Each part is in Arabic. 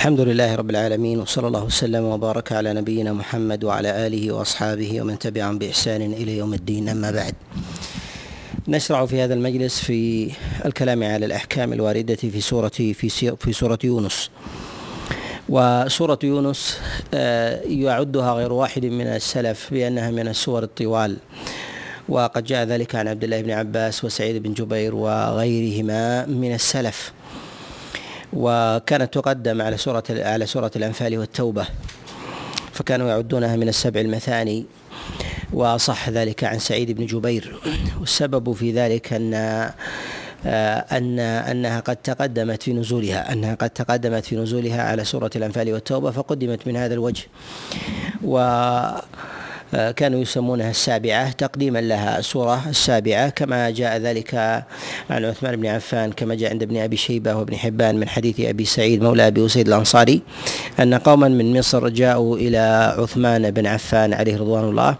الحمد لله رب العالمين وصلى الله وسلم وبارك على نبينا محمد وعلى آله وأصحابه ومن تبعهم بإحسان إلى يوم الدين أما بعد. نشرع في هذا المجلس في الكلام على الأحكام الواردة في سورة في في سورة يونس. وسورة يونس آه، يعدها غير واحد من السلف بأنها من السور الطوال وقد جاء ذلك عن عبد الله بن عباس وسعيد بن جبير وغيرهما من السلف وكانت تقدم على سورة على سورة الأنفال والتوبة فكانوا يعدونها من السبع المثاني وصح ذلك عن سعيد بن جبير. والسبب في ذلك أن أن أنها قد تقدمت في نزولها أنها قد تقدمت في نزولها على سورة الأنفال والتوبة فقدمت من هذا الوجه. و آه، كانوا يسمونها السابعة. تقديما لها السورة السابعة كما جاء ذلك عن عثمان بن عفان كما جاء عند ابن أبي شيبة وابن حبان من حديث أبي سعيد مولى أبي أسيد الأنصاري أن قوما من مصر جاءوا إلى عثمان بن عفان عليه رضوان الله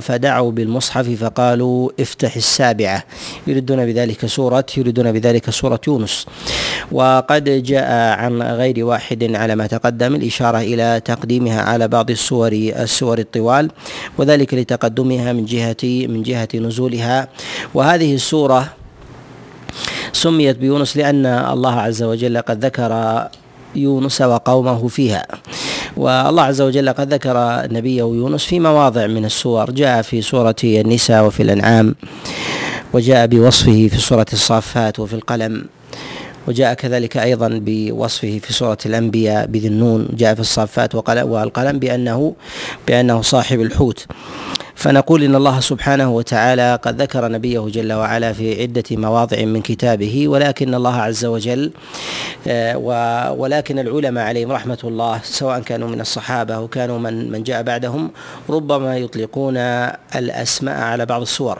فدعوا بالمصحف فقالوا افتح السابعة. يريدون بذلك سورة يريدون بذلك سورة يونس. وقد جاء عن غير واحد على ما تقدم الإشارة إلى تقديمها على بعض السور السور الطوال وذلك لتقدمها من جهة من جهة نزولها. وهذه السورة سميت بيونس لأن الله عز وجل قد ذكر يونس وقومه فيها. والله عز وجل قد ذكر نبيه يونس في مواضع من السور. جاء في سورة النساء وفي الأنعام وجاء بوصفه في سورة الصافات وفي القلم. وجاء كذلك أيضا بوصفه في سورة الأنبياء بذي النون جاء في الصافات والقلم بأنه بأنه صاحب الحوت. فنقول إن الله سبحانه وتعالى قد ذكر نبيه جل وعلا في عدة مواضع من كتابه ولكن الله عز وجل آه، ولكن العلماء عليهم رحمة الله سواء كانوا من الصحابة أو كانوا من من جاء بعدهم ربما يطلقون الأسماء على بعض الصور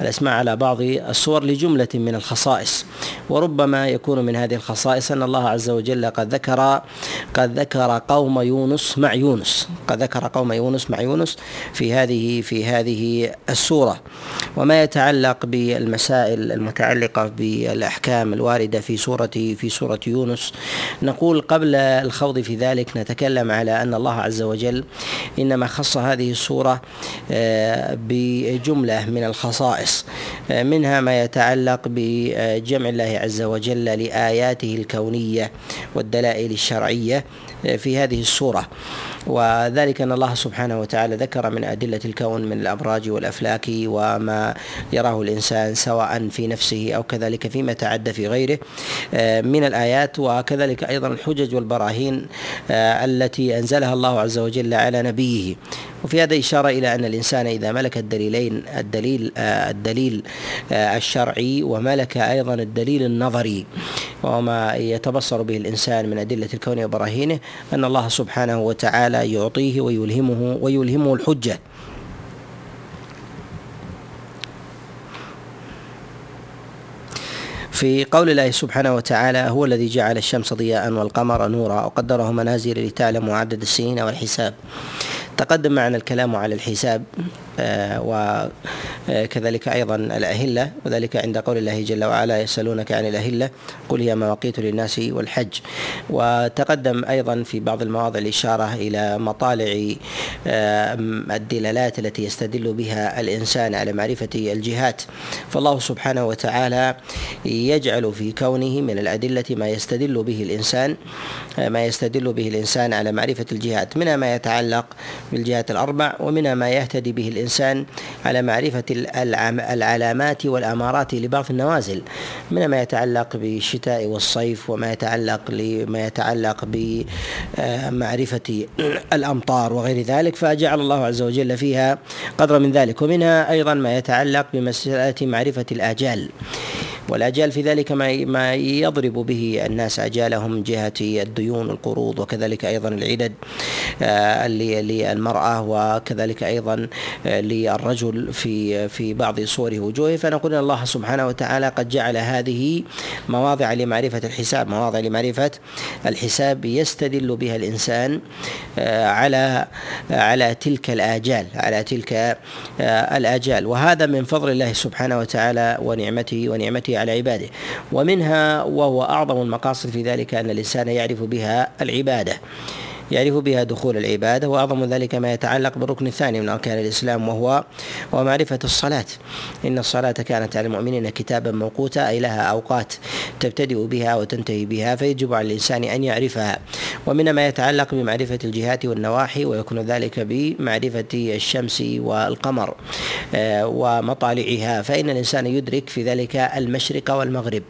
الأسماء على بعض الصور لجملة من الخصائص. وربما يكون من هذه الخصائص أن الله عز وجل قد ذكر قد ذكر قوم يونس مع يونس قد ذكر قوم يونس مع يونس في هذه في هذه السورة. وما يتعلق بالمسائل المتعلقة بالأحكام الواردة في سوره في سورة يونس نقول قبل الخوض في ذلك نتكلم على أن الله عز وجل إنما خص هذه السورة آه، بجملة من الخصائص آه، منها ما يتعلق بجمع الله عز وجل لآياته الكونية والدلائل الشرعية آه، في هذه السورة. وذلك أن الله سبحانه وتعالى ذكر من أدلة الكون من الأبراج والأفلاك وما يراه الإنسان سواء في نفسه أو كذلك فيما تعدى في غيره آه، من الآيات وكذلك أيضا الحجج والبراهين آه، التي أنزلها الله عز وجل على نبيه. وفي هذا إشارة إلى أن الإنسان إذا ملك الدليلين الدليل آه، الدليل الشرعي وملك أيضا الدليل النظري وما يتبصر به الإنسان من أدلة الكون وبراهينه أن الله سبحانه وتعالى يعطيه ويلهمه ويلهمه الحجة. في قول الله سبحانه وتعالى هو الذي جعل الشمس ضياء والقمر نورا وقدره منازل لتعلموا عدد السنين والحساب. تقدم معنا الكلام على الحساب. وكذلك أيضا الأهلة وذلك عند قول الله جل وعلا يسألونك عن الأهلة قل هي مواقيت للناس والحج. وتقدم أيضا في بعض المواضع الإشارة إلى مطالع آه، الدلالات التي يستدل بها الإنسان على معرفة الجهات. فالله سبحانه وتعالى يجعل في كونه من الأدلة ما يستدل به الإنسان آه، ما يستدل به الإنسان على معرفة الجهات منها ما يتعلق بالجهات الأربع ومنها ما يهتدي به الإنسان على معرفة العلامات والأمارات لبعض النوازل من ما يتعلق بالشتاء والصيف وما يتعلق لما يتعلق بمعرفة الأمطار وغير ذلك فجعل الله عز وجل فيها قدر من ذلك. ومنها أيضا ما يتعلق بمسألة معرفة الآجال. والآجال في ذلك ما ما يضرب به الناس آجالهم من جهة الديون القروض وكذلك أيضا العدد آه، للمرأة وكذلك أيضا آه، للرجل في في بعض صور وجوهه. فنقول أن الله سبحانه وتعالى قد جعل هذه مواضع لمعرفة الحساب. مواضع لمعرفة الحساب يستدل بها الإنسان آه، على على تلك الآجال على تلك الآجال. وهذا من فضل الله سبحانه وتعالى ونعمته ونعمته على عباده. ومنها وهو أعظم المقاصد في ذلك أن الإنسان يعرف بها العبادة. يعرف بها دخول العبادة وأعظم ذلك ما يتعلق بالركن الثاني من أركان الإسلام وهو ومعرفة الصلاة. إن الصلاة كانت على المؤمنين كتابا موقوتا أي لها أوقات تبتدئ بها وتنتهي بها فيجب على الإنسان أن يعرفها. ومن ما يتعلق بمعرفة الجهات والنواحي ويكون ذلك بمعرفة الشمس والقمر آه، ومطالعها فإن الإنسان يدرك في ذلك المشرق والمغرب.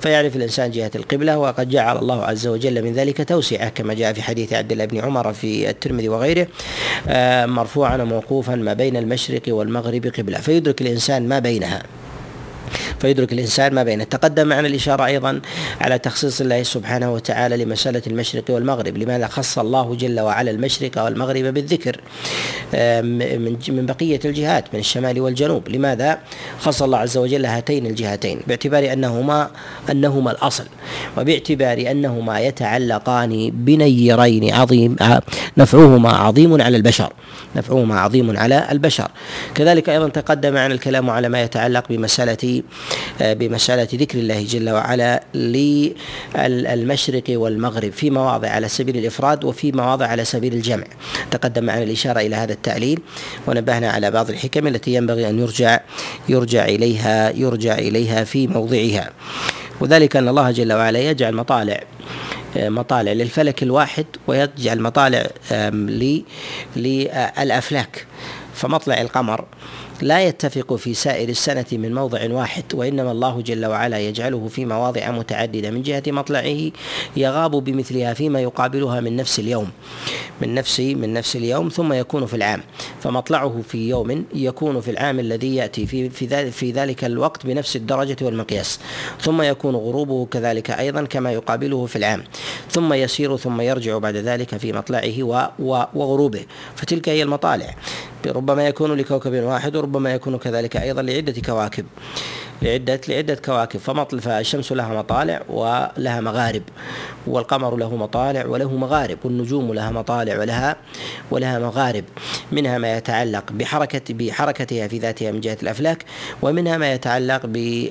فيعرف الإنسان جهة القبلة وقد جعل الله عز وجل من ذلك توسعة كما جاء في حديث عبد الله ابن عمر في الترمذي وغيره آه، مرفوعا وموقوفا ما بين المشرق والمغرب قبلة فيدرك الإنسان ما بينها. فيدرك الإنسان ما بينه تقدم معنا الإشارة أيضا على تخصيص الله سبحانه وتعالى لمسألة المشرق والمغرب لماذا خص الله جل وعلا المشرق والمغرب بالذكر؟ من بقية الجهات من الشمال والجنوب. لماذا خص الله عز وجل هاتين الجهتين؟ باعتبار أنهما أنهما الأصل وباعتبار أنهما يتعلقان بنيرين عظيم نفعهما عظيم على البشر نفعهما عظيم على البشر. كذلك أيضا تقدم معنا الكلام على ما يتعلق بمسألة آه، بمسألة ذكر الله جل وعلا للمشرق والمغرب في مواضع على سبيل الإفراد وفي مواضع على سبيل الجمع. تقدم معنا الإشارة إلى هذا التعليل ونبهنا على بعض الحكم التي ينبغي أن يرجع يرجع إليها يرجع إليها في موضعها. وذلك أن الله جل وعلا يجعل مطالع آه، مطالع للفلك الواحد ويجعل مطالع للأفلاك. فمطلع القمر لا يتفق في سائر السنة من موضع واحد وإنما الله جل وعلا يجعله في مواضع متعددة من جهة مطلعه يغاب بمثلها فيما يقابلها من نفس اليوم من نفس من نفس اليوم ثم يكون في العام فمطلعه في يوم يكون في العام الذي يأتي في في في ذلك الوقت بنفس الدرجة والمقياس ثم يكون غروبه كذلك أيضا كما يقابله في العام ثم يسير ثم يرجع بعد ذلك في مطلعه وغروبه فتلك هي المطالع. ربما يكون لكوكب واحد وربما يكون كذلك أيضا لعدة كواكب. لعدة لعدة كواكب. فمطل فالشمس لها مطالع ولها مغارب والقمر له مطالع وله مغارب والنجوم لها مطالع ولها ولها مغارب. منها ما يتعلق بحركة بحركتها في ذاتها من جهة الأفلاك ومنها ما يتعلق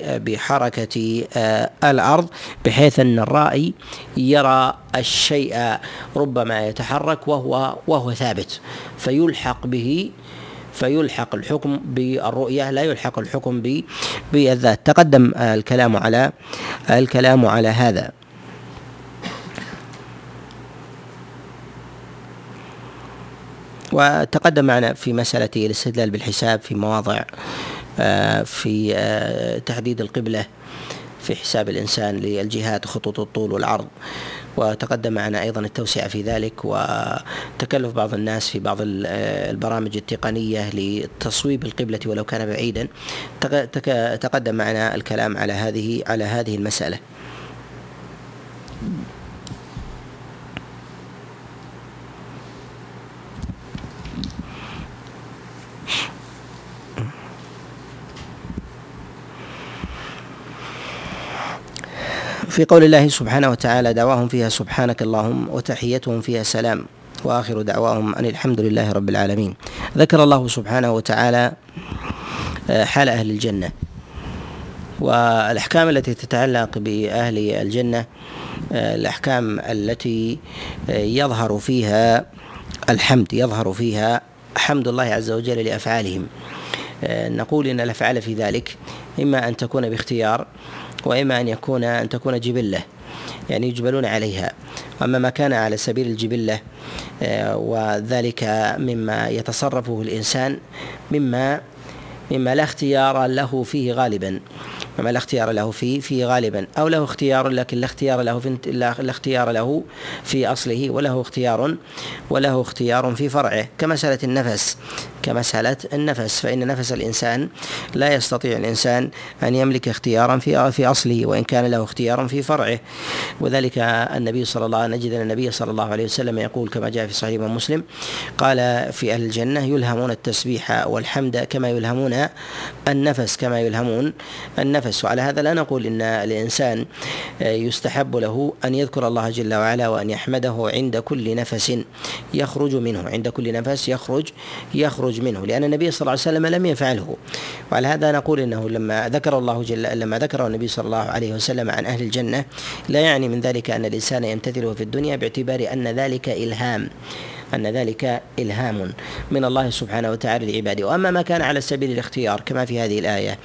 بحركة آه، الأرض بحيث أن الرائي يرى الشيء ربما يتحرك وهو وهو ثابت فيلحق به فيلحق الحكم بالرؤية لا يلحق الحكم بالذات. تقدم الكلام على الكلام على هذا. وتقدم معنا في مسألة الاستدلال بالحساب في مواضع آه، في آه، تحديد القبلة في حساب الإنسان للجهات خطوط الطول والعرض. وتقدم معنا أيضا التوسعة في ذلك وتكلف بعض الناس في بعض البرامج التقنية لتصويب القبلة ولو كان بعيدا. تقدم معنا الكلام على هذه على هذه المسألة. في قول الله سبحانه وتعالى دعواهم فيها سبحانك اللهم وتحيتهم فيها سلام وآخر دعواهم أن الحمد لله رب العالمين. ذكر الله سبحانه وتعالى آه، حال أهل الجنة. والأحكام التي تتعلق بأهل الجنة آه، الأحكام التي آه، يظهر فيها الحمد يظهر فيها حمد الله عز وجل لأفعالهم. نقول إن الأفعال في ذلك إما أن تكون باختيار وإما أن يكون أن تكون جبلة يعني يجبلون عليها. وأما ما كان على سبيل الجبلة آه، وذلك مما يتصرفه الإنسان مما مما لا اختيار له فيه غالبا. مما لا اختيار له فيه فيه غالبا. أو له اختيار لكن لا اختيار له في لا اختيار له في أصله وله اختيار وله اختيار في فرعه. كمسألة النفس كمسألة النفس فإن نفس الإنسان لا يستطيع الإنسان أن يملك اختيارا في في أصله وإن كان له اختيار في فرعه. وذلك النبي صلى الله عليه نجد أن النبي صلى الله عليه وسلم يقول كما جاء في صحيح مسلم قال في أهل الجنة يلهمون التسبيح والحمد كما يلهمون النفس كما يلهمون النفس. وعلى هذا لا نقول إن الإنسان يستحب له أن يذكر الله جل وعلا وأن يحمده عند كل نفس يخرج منه. عند كل نفس يخرج يخرج يخرج منه لأن النبي صلى الله عليه وسلم لم يفعله. وعلى هذا نقول إنه لما ذكر الله جل لما ذكر النبي صلى الله عليه وسلم عن أهل الجنة لا يعني من ذلك أن الإنسان يمتثله في الدنيا باعتبار أن ذلك إلهام. أن ذلك إلهام من الله سبحانه وتعالى لعباده. وأما ما كان على سبيل الاختيار كما في هذه الآية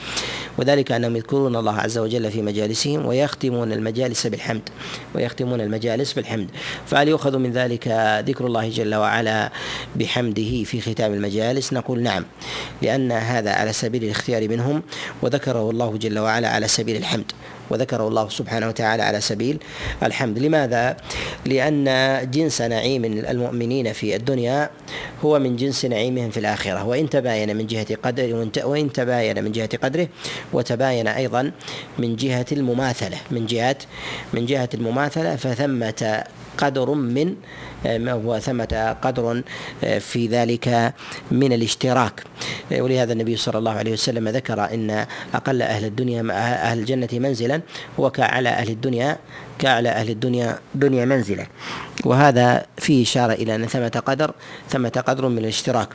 وذلك أنهم يذكرون الله عز وجل في مجالسهم ويختمون المجالس بالحمد ويختمون المجالس بالحمد. فهل يؤخذ من ذلك ذكر الله جل وعلا بحمده في ختام المجالس؟ نقول نعم لأن هذا على سبيل الاختيار منهم وذكره الله جل وعلا على سبيل الحمد. وذكره الله سبحانه وتعالى على سبيل الحمد. لماذا؟ لأن جنس نعيم المؤمنين في الدنيا هو من جنس نعيمهم في الآخرة. وإن تباين من جهة قدره وإن تباين من جهة قدره وتباين أيضا من جهة المماثلة. من جهة من جهة المماثلة فثمة قدر من وثمة قدر في ذلك من الاشتراك. ولهذا النبي صلى الله عليه وسلم ذكر إن أقل أهل الدنيا أهل الجنة منزلا هو كاعلى أهل الدنيا كاعلى أهل الدنيا دنيا منزلة. وهذا فيه إشارة إلى أن ثمة قدر ثمة قدر من الاشتراك.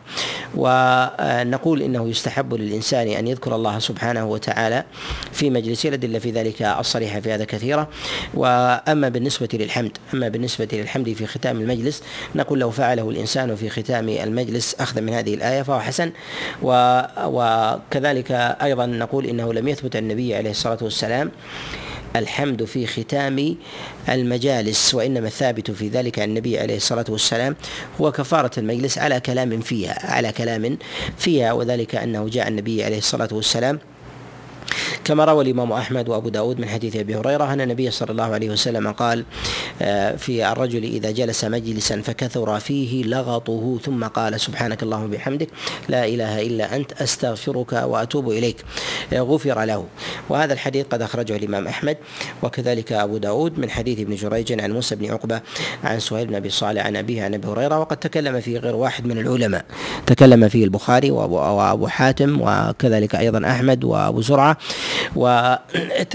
ونقول إنه يستحب للإنسان أن يذكر الله سبحانه وتعالى في مجلسه الأدلة في ذلك الصريحة في هذا كثيرة وأما بالنسبة للحمد أما بالنسبة للحمد في ختام المجلس نقول لو فعله الإنسان في ختام المجلس أخذا من هذه الآية فهو حسن. وكذلك أيضا نقول إنه لم يثبت النبي عليه الصلاة والسلام الحمد في ختام المجالس وإنما الثابت في ذلك عن النبي عليه الصلاة والسلام هو كفارة المجلس على كلام فيها على كلام فيها وذلك أنه جاء النبي عليه الصلاة والسلام كما روى الإمام أحمد وأبو داود من حديث أبي هريرة أن النبي صلى الله عليه وسلم قال آه، في الرجل إذا جلس مجلسا فكثر فيه لغطه ثم قال سبحانك اللهم وبحمدك لا إله إلا أنت أستغفرك وأتوب إليك. آه، غفر له. وهذا الحديث قد أخرجه الإمام أحمد وكذلك أبو داود من حديث ابن جريج عن موسى بن عقبة عن سهيل بن أبي صالح عن أبيه عن أبي هريرة وقد تكلم فيه غير واحد من العلماء. تكلم فيه البخاري وأبو حاتم وكذلك أيضا أحمد وأبو زرعة.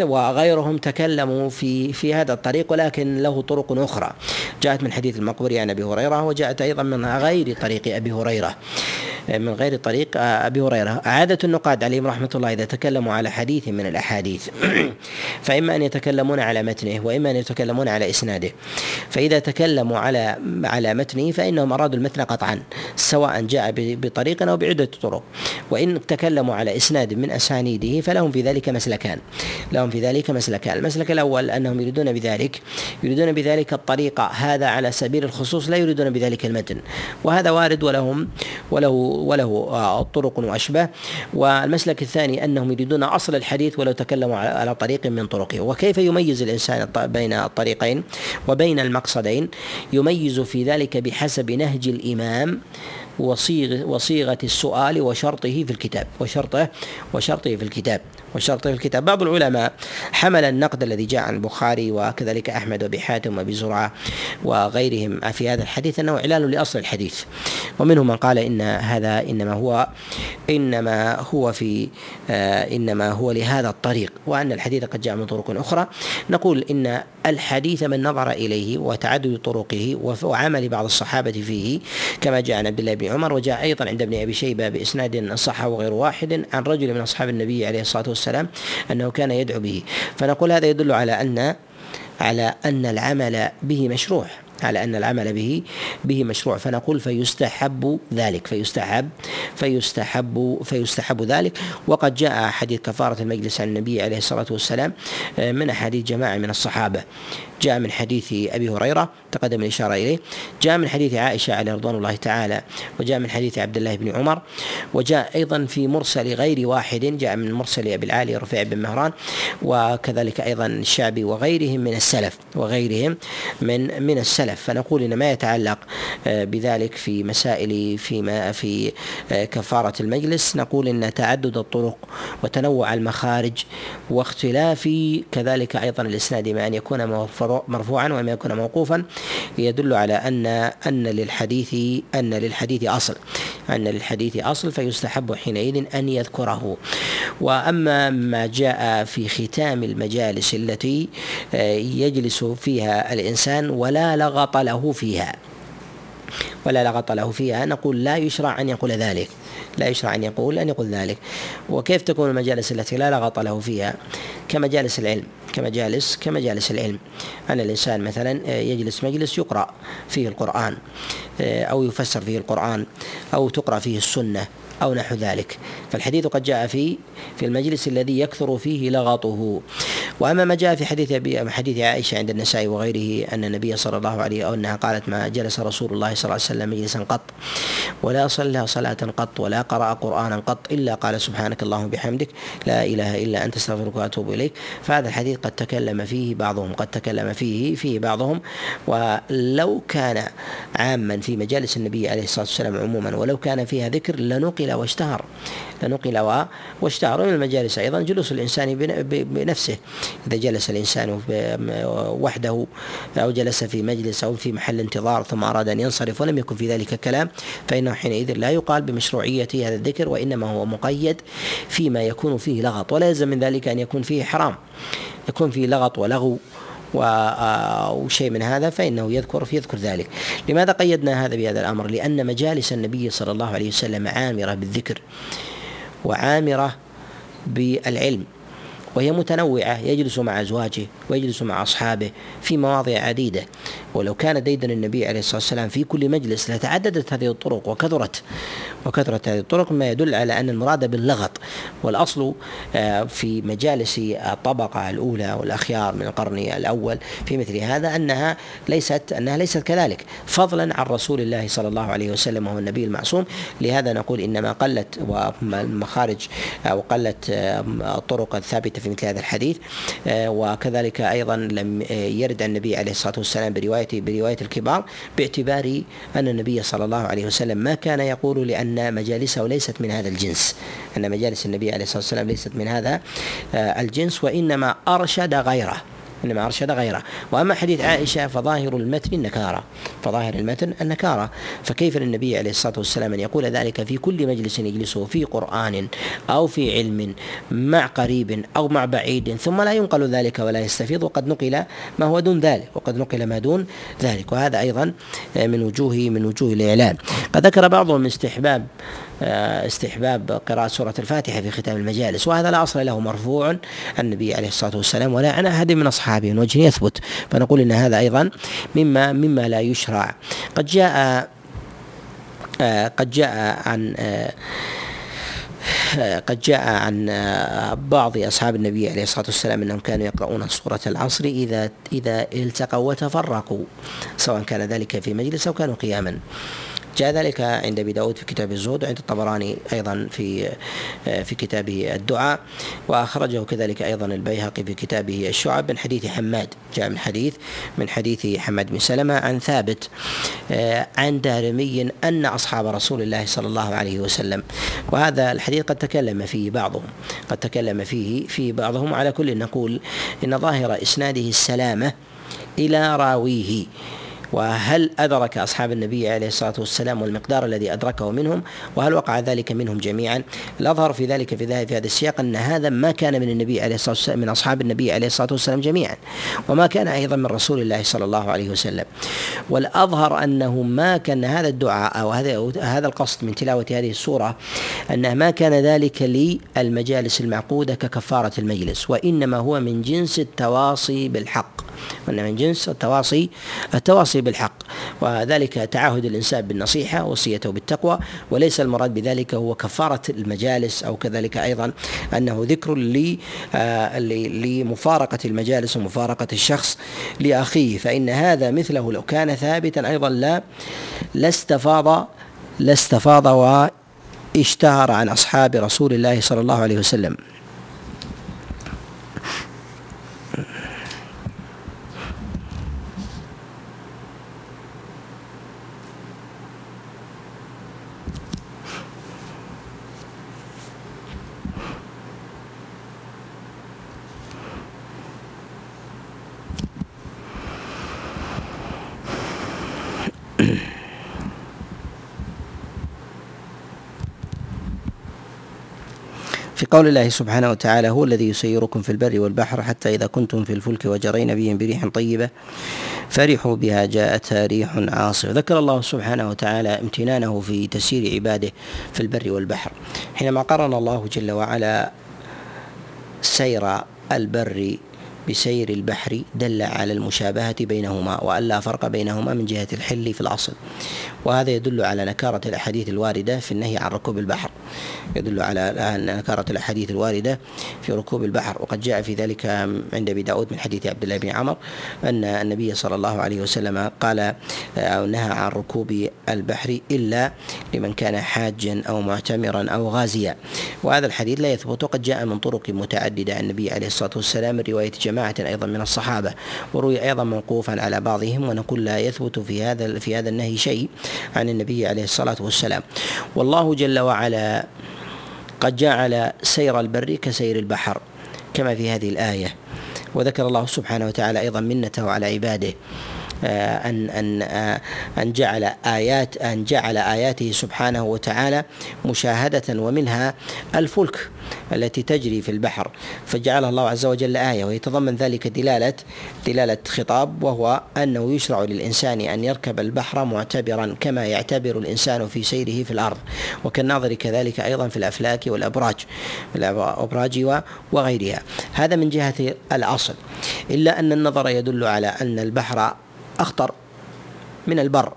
وغيرهم تكلموا في في هذا الطريق ولكن له طرق أخرى. جاءت من حديث المقبري عن أبي هريرة وجاءت أيضا من غير طريق أبي هريرة. من غير طريق أبي هريرة. عادة النقاد عليهم رحمة الله إذا تكلموا على حديث من الأحاديث. فإما أن يتكلمون على متنه وإما أن يتكلمون على إسناده. فإذا تكلموا على على متنه فإنهم أرادوا المتن قطعا سواء جاء بطريق أو بعدة طرق. وإن تكلموا على إسناد من أسانيده فلهم في ذلك مسلكان. لهم في ذلك مسلكان. المسلك الأول أنهم يريدون بذلك يريدون بذلك الطريقة هذا على سبيل الخصوص لا يريدون بذلك المتن. وهذا وارد ولهم وله وله آه، طرق واشباه والمسلك الثاني أنهم يريدون أصل الحديث ولو تكلموا على طريق من طرقه. وكيف يميز الإنسان بين الطريقين وبين المقصدين؟ يميز في ذلك بحسب نهج الإمام وصيغ وصيغة السؤال وشرطه في الكتاب. وشرطه وشرطه في الكتاب. وشرطه في الكتاب. بعض العلماء حمل النقد الذي جاء عن البخاري وكذلك أحمد وأبي حاتم وأبي زرعة وغيرهم في هذا الحديث أنه إعلان لأصل الحديث. ومنهم من قال إن هذا إنما هو إنما هو في آه إنما هو لهذا الطريق. وأن الحديث قد جاء من طرق أخرى. نقول إن الحديث من نظر إليه وتعدد طرقه وعمل بعض الصحابة فيه كما جاء عن عبد الله بن عمر وجاء أيضا عند ابن أبي شيبة بإسناد صح وغير واحد عن رجل من أصحاب النبي عليه الصلاة والسلام أنه كان يدعو به. فنقول هذا يدل على أن على أن العمل به مشروع. على أن العمل به به مشروع. فنقول فيستحب ذلك فيستحب فيستحب فيستحب ذلك. وقد جاء حديث كفارة المجلس عن النبي عليه الصلاة والسلام من أحاديث جماعة من الصحابة. جاء من حديث أبي هريرة تقدم الإشارة إليه. جاء من حديث عائشة عليه رضوان الله تعالى وجاء من حديث عبد الله بن عمر وجاء أيضا في مرسل غير واحد جاء من مرسل أبي العالي رفيع بن مهران وكذلك أيضا الشعبي وغيرهم من السلف وغيرهم من من السلف. فنقول إن ما يتعلق آه، بذلك في مسائل فيما في آه، كفارة المجلس نقول إن تعدد الطرق وتنوع المخارج واختلاف كذلك أيضا الإسناد ما أن يكون مرفوعا وما يكون موقوفا يدل على أن أن للحديث أن للحديث أصل. أن للحديث أصل فيستحب حينئذ أن يذكره. وأما ما جاء في ختام المجالس التي آه، يجلس فيها الإنسان ولا لغط له فيها. ولا لغط له فيها. نقول لا يشرع أن يقول ذلك. لا يشرع أن يقول أن يقول ذلك. وكيف تكون المجالس التي لا لغط له فيها؟ كمجالس العلم. كمجالس كمجالس العلم. أن الإنسان مثلا يجلس مجلس يقرأ فيه القرآن أو يفسر فيه القرآن أو تقرأ فيه السنة أو نحو ذلك. فالحديث قد جاء في في المجلس الذي يكثر فيه لغطه. وأما ما جاء في حديث ابي حديث عائشة عند النسائي وغيره أن النبي صلى الله عليه أو أنها قالت ما جلس رسول الله صلى الله عليه وسلم مجلسا قط ولا صلى صلاة قط ولا قرأ قرانا قط إلا قال سبحانك اللهم بحمدك لا إله إلا أنت أستغفرك وأتوب إليك. فهذا الحديث قد تكلم فيه بعضهم قد تكلم فيه فيه بعضهم. ولو كان عاما في مجالس النبي عليه الصلاة والسلام عموما ولو كان فيها ذكر لنقل واشتهر. لنقل واشتهر. من المجالس أيضا جلوس الإنسان بنفسه. إذا جلس الإنسان وحده أو جلس في مجلس أو في محل انتظار ثم أراد أن ينصرف ولم يكن في ذلك كلام فإنه حينئذ لا يقال بمشروعية هذا الذكر وإنما هو مقيد فيما يكون فيه لغط ولا يلزم من ذلك أن يكون فيه حرام. يكون فيه لغط ولغو أو شيء من هذا فإنه يذكر يذكر ذلك. لماذا قيدنا هذا بهذا الأمر؟ لأن مجالس النبي صلى الله عليه وسلم عامرة بالذكر وعامرة بالعلم. وهي متنوعة يجلس مع أزواجه ويجلس مع أصحابه في مواضع عديدة. ولو كان ديدن النبي عليه الصلاة والسلام في كل مجلس لتعددت هذه الطرق وكثرت وكثرت هذه الطرق ما يدل على أن المراد باللغط. والأصل آه، في مجالس الطبقة الأولى والأخيار من القرن الأول في مثل هذا أنها ليست أنها ليست كذلك. فضلا عن رسول الله صلى الله عليه وسلم وهو النبي المعصوم. لهذا نقول إنما قلت والمخارج أو قلت آه، الطرق الثابتة في مثل هذا الحديث آه، وكذلك أيضا لم يرد النبي عليه الصلاة والسلام برواية برواية الكبار باعتبار أن النبي صلى الله عليه وسلم ما كان يقول لأن أن مجالسه ليست من هذا الجنس. أن مجالس النبي عليه الصلاة والسلام ليست من هذا آه، الجنس وإنما أرشد غيره. إنما أرشد غيره. وأما حديث عائشة فظاهر المتن النكاره فظاهر المتن النكارة. فكيف للنبي عليه الصلاة والسلام أن يقول ذلك في كل مجلس يجلسه؟ في قرآن أو في علم مع قريب أو مع بعيد. ثم لا ينقل ذلك ولا يستفيض. وقد نقل ما هو دون ذلك. وقد نقل ما دون ذلك. وهذا أيضا من وجوه من وجوه الإعلان. قد ذكر بعضهم استحباب استحباب قراءة سورة الفاتحة في ختام المجالس وهذا لا أصل له مرفوع النبي عليه الصلاة والسلام ولا عن أحد من أصحابه من وجه يثبت. فنقول إن هذا أيضا مما مما لا يشرع. قد جاء آه، قد جاء عن آه، قد جاء عن بعض أصحاب النبي عليه الصلاة والسلام أنهم كانوا يقرؤون سورة العصر إذا إذا التقوا وتفرقوا سواء كان ذلك في مجلس أو كانوا قياما. جاء ذلك عند أبي داود في كتاب الزهد وعند الطبراني أيضا في في كتابه الدعاء وأخرجه كذلك أيضا البيهقي في كتابه الشعب من حديث حماد جاء من حديث من حديث حماد بن سلمة عن ثابت عن دارمي أن أصحاب رسول الله صلى الله عليه وسلم وهذا الحديث قد تكلم فيه بعضهم قد تكلم فيه في بعضهم على كل نقول إن ظاهر إسناده السلامة إلى راويه. وهل أدرك أصحاب النبي عليه الصلاة والسلام والمقدار الذي أدركه منهم؟ وهل وقع ذلك منهم جميعا؟ الأظهر في ذلك في ذلك في هذا السياق أن هذا ما كان من النبي عليه الصلاة والسلام من أصحاب النبي عليه الصلاة والسلام جميعا وما كان أيضا من رسول الله صلى الله عليه وسلم. والأظهر أنه ما كان هذا الدعاء أو هذا هذا القصد من تلاوة هذه السورة أنه ما كان ذلك للمجالس المعقودة ككفارة المجلس وإنما هو من جنس التواصي بالحق. وأن من جنس التواصي التواصي بالحق وذلك تعهد الإنسان بالنصيحة وصيته بالتقوى وليس المراد بذلك هو كفارة المجالس أو كذلك أيضا أنه ذكر آه، لمفارقة المجالس ومفارقة الشخص لأخيه فإن هذا مثله لو كان ثابتا أيضا لا لاستفاض لاستفاض واشتهر عن أصحاب رسول الله صلى الله عليه وسلم. قول الله سبحانه وتعالى هو الذي يسيركم في البر والبحر حتى إذا كنتم في الفلك وجرين بهم بريح طيبة فرحوا بها جاءتها ريح عاصف ذكر الله سبحانه وتعالى امتنانه في تسيير عباده في البر والبحر. حينما قرن الله جل وعلا سير البر بسير البحر دل على المشابهة بينهما وأن لا فرق بينهما من جهة الحل في الأصل. وهذا يدل على نكارة الأحاديث الواردة في النهي عن ركوب البحر. يدل على نكارة الأحاديث الواردة في ركوب البحر. وقد جاء في ذلك عند أبي داود من حديث عبد الله بن عمر أن النبي صلى الله عليه وسلم قال أو نهى عن ركوب البحر إلا لمن كان حاجا أو معتمرا أو غازيا. وهذا الحديث لا يثبت وقد جاء من طرق متعددة عن النبي عليه الصلاة والسلام من رواية جماعة أيضا من الصحابة وروي أيضا موقوفا على بعضهم ونقول لا يثبت في هذا في هذا النهي شيء. عن النبي عليه الصلاة والسلام. والله جل وعلا قد جعل سير البر كسير البحر كما في هذه الآية. وذكر الله سبحانه وتعالى أيضا منته على عباده. أن أن آه، أن جعل آيات أن جعل آياته سبحانه وتعالى مشاهدة ومنها الفلك التي تجري في البحر. فجعلها الله عز وجل آية ويتضمن ذلك دلالة دلالة خطاب وهو أنه يشرع للإنسان أن يركب البحر معتبرا كما يعتبر الإنسان في سيره في الأرض. وكالناظر كذلك أيضا في الأفلاك والأبراج الأبراج وغيرها. هذا من جهة الأصل. إلا أن النظر يدل على أن البحر أخطر من البر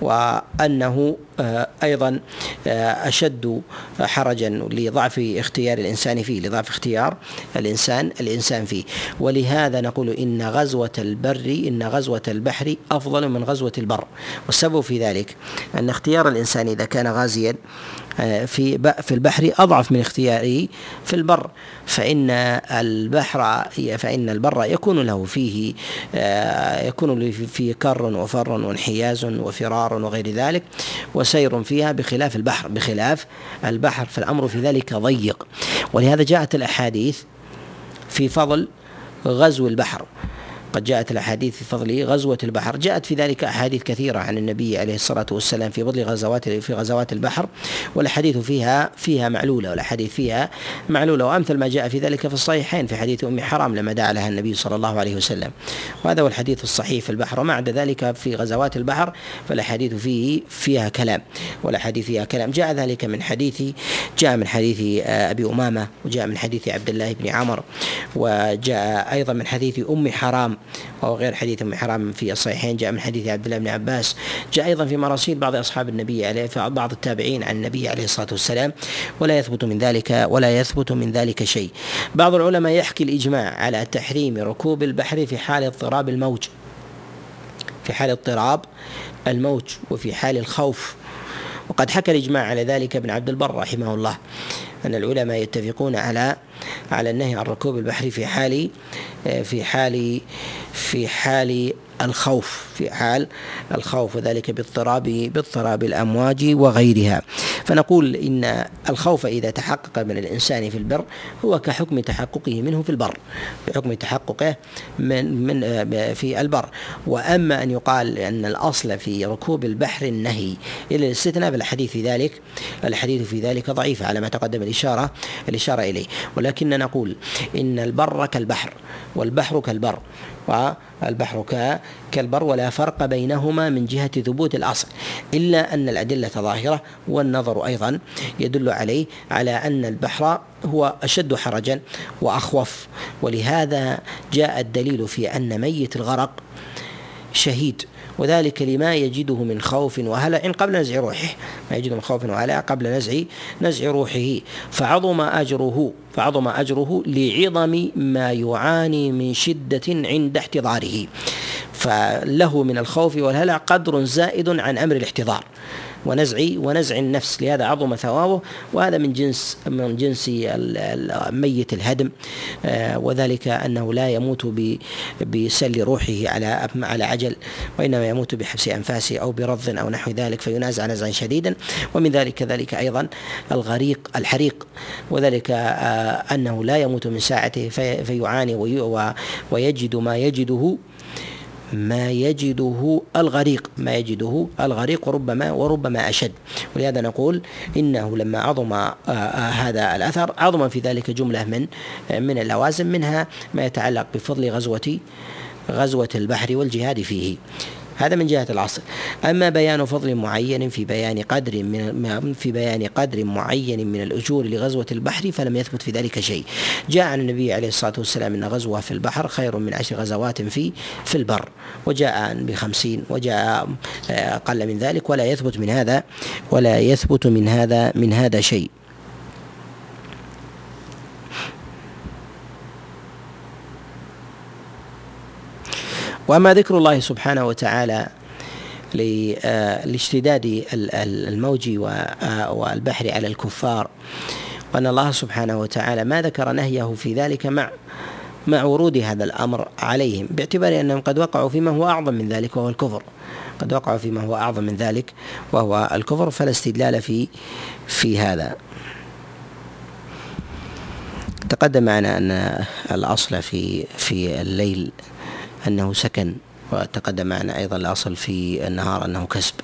وأنه آه، أيضا آه، أشد حرجا لضعف اختيار الإنسان فيه لضعف اختيار الإنسان الإنسان فيه. ولهذا نقول إن غزوة البر إن غزوة البحر أفضل من غزوة البر. والسبب في ذلك أن اختيار الإنسان إذا كان غازيا آه، في في البحر أضعف من اختياره في البر. فإن البحر فإن البر يكون له فيه يكون فيه كر وفر وانحياز وفرار وغير ذلك وسير فيها بخلاف البحر بخلاف البحر. فالأمر في ذلك ضيق. ولهذا جاءت الأحاديث في فضل غزو البحر. قد جاءت الأحاديث في فضل غزوة البحر. جاءت في ذلك أحاديث كثيرة عن النبي عليه الصلاة والسلام في فضل غزوات في غزوات البحر والأحاديث فيها فيها معلولة والأحاديث فيها معلولة. وأمثل ما جاء في ذلك في الصحيحين في حديث أم حرام لما دعا لها النبي صلى الله عليه وسلم. وهذا هو الحديث الصحيح في البحر. وما عدا ذلك في غزوات البحر فالأحاديث فيه فيها كلام والأحاديث فيها كلام. جاء ذلك من حديث جاء من حديث آه، أبي أمامة وجاء من حديث عبد الله بن عمر وجاء أيضا من حديث أم حرام وهو غير حديث أم حرام في الصحيحين جاء من حديث عبد الله بن عباس. جاء أيضا في مراسيل بعض أصحاب النبي عليه بعض التابعين عن النبي عليه الصلاة والسلام. ولا يثبت من ذلك ولا يثبت من ذلك شيء. بعض العلماء يحكي الإجماع على تحريم ركوب البحر في حال اضطراب الموج. في حال اضطراب الموج وفي حال الخوف. وقد حكى الإجماع على ذلك ابن عبد البر رحمه الله. أن العلماء يتفقون على على النهي عن ركوب البحر في حال في حال في حال الخوف في حال الخوف وذلك باضطراب باضطراب الأمواج وغيرها. فنقول إن الخوف إذا تحقق من الإنسان في البر هو كحكم تحققه منه في البر بحكم تحققه من من في البر. وأما أن يقال أن الأصل في ركوب البحر النهي إلى الاستثناء فالحديث في ذلك الحديث في ذلك ضعيف على ما تقدم الإشارة الإشارة إليه. ولكن نقول إن البر كالبحر. والبحر كالبر. والبحر كالبر ولا فرق بينهما من جهة ثبوت الأصل إلا أن الأدلة ظاهرة والنظر أيضا يدل عليه على أن البحر هو أشد حرجا وأخوف. ولهذا جاء الدليل في أن ميت الغرق شهيد. وذلك لما يجده من خوف وهلع قبل نزع روحه. ما يجده من خوف وهلع قبل نزع نزع روحه. فعظم أجره فعظم أجره لعظم ما يعاني من شدة عند احتضاره. فله من الخوف والهلع قدر زائد عن أمر الاحتضار ونزع ونزع النفس لهذا عظم ثوابه وهذا من جنس من جنس ميت الهدم آه، وذلك أنه لا يموت بسل روحه على على عجل وإنما يموت بحبس أنفاسه أو برض أو نحو ذلك فينازع نزعا شديدا. ومن ذلك كذلك أيضا الغريق الحريق وذلك آه، أنه لا يموت من ساعته فيعاني ويجد ما يجده ما يجده الغريق ما يجده الغريق وربما وربما أشد. ولهذا نقول إنه لما عظم آه، آه، هذا الأثر عظم في ذلك جملة من من اللوازم منها ما يتعلق بفضل غزوة غزوة البحر والجهاد فيه. هذا من جهة الأصل أما بيان فضل معين في بيان قدر من في بيان قدر معين من الأجور لغزوة البحر فلم يثبت في ذلك شيء. جاء عن النبي عليه الصلاة والسلام أن غزوة في البحر خير من عشر غزوات في في البر. وجاء بخمسين وجاء أقل من ذلك ولا يثبت من هذا ولا يثبت من هذا من هذا شيء. وأما ذكر الله سبحانه وتعالى آه، لاشتداد الموج آه، والبحر على الكفار وأن الله سبحانه وتعالى ما ذكر نهيه في ذلك مع مع ورود هذا الأمر عليهم باعتبار أنهم قد وقعوا فيما هو أعظم من ذلك وهو الكفر. قد وقعوا فيما هو أعظم من ذلك وهو الكفر فلا استدلال في في هذا. تقدم معنا أن الأصل في في الليل أنه سكن وتقدم معنا أيضا الأصل في النهار أنه كسب.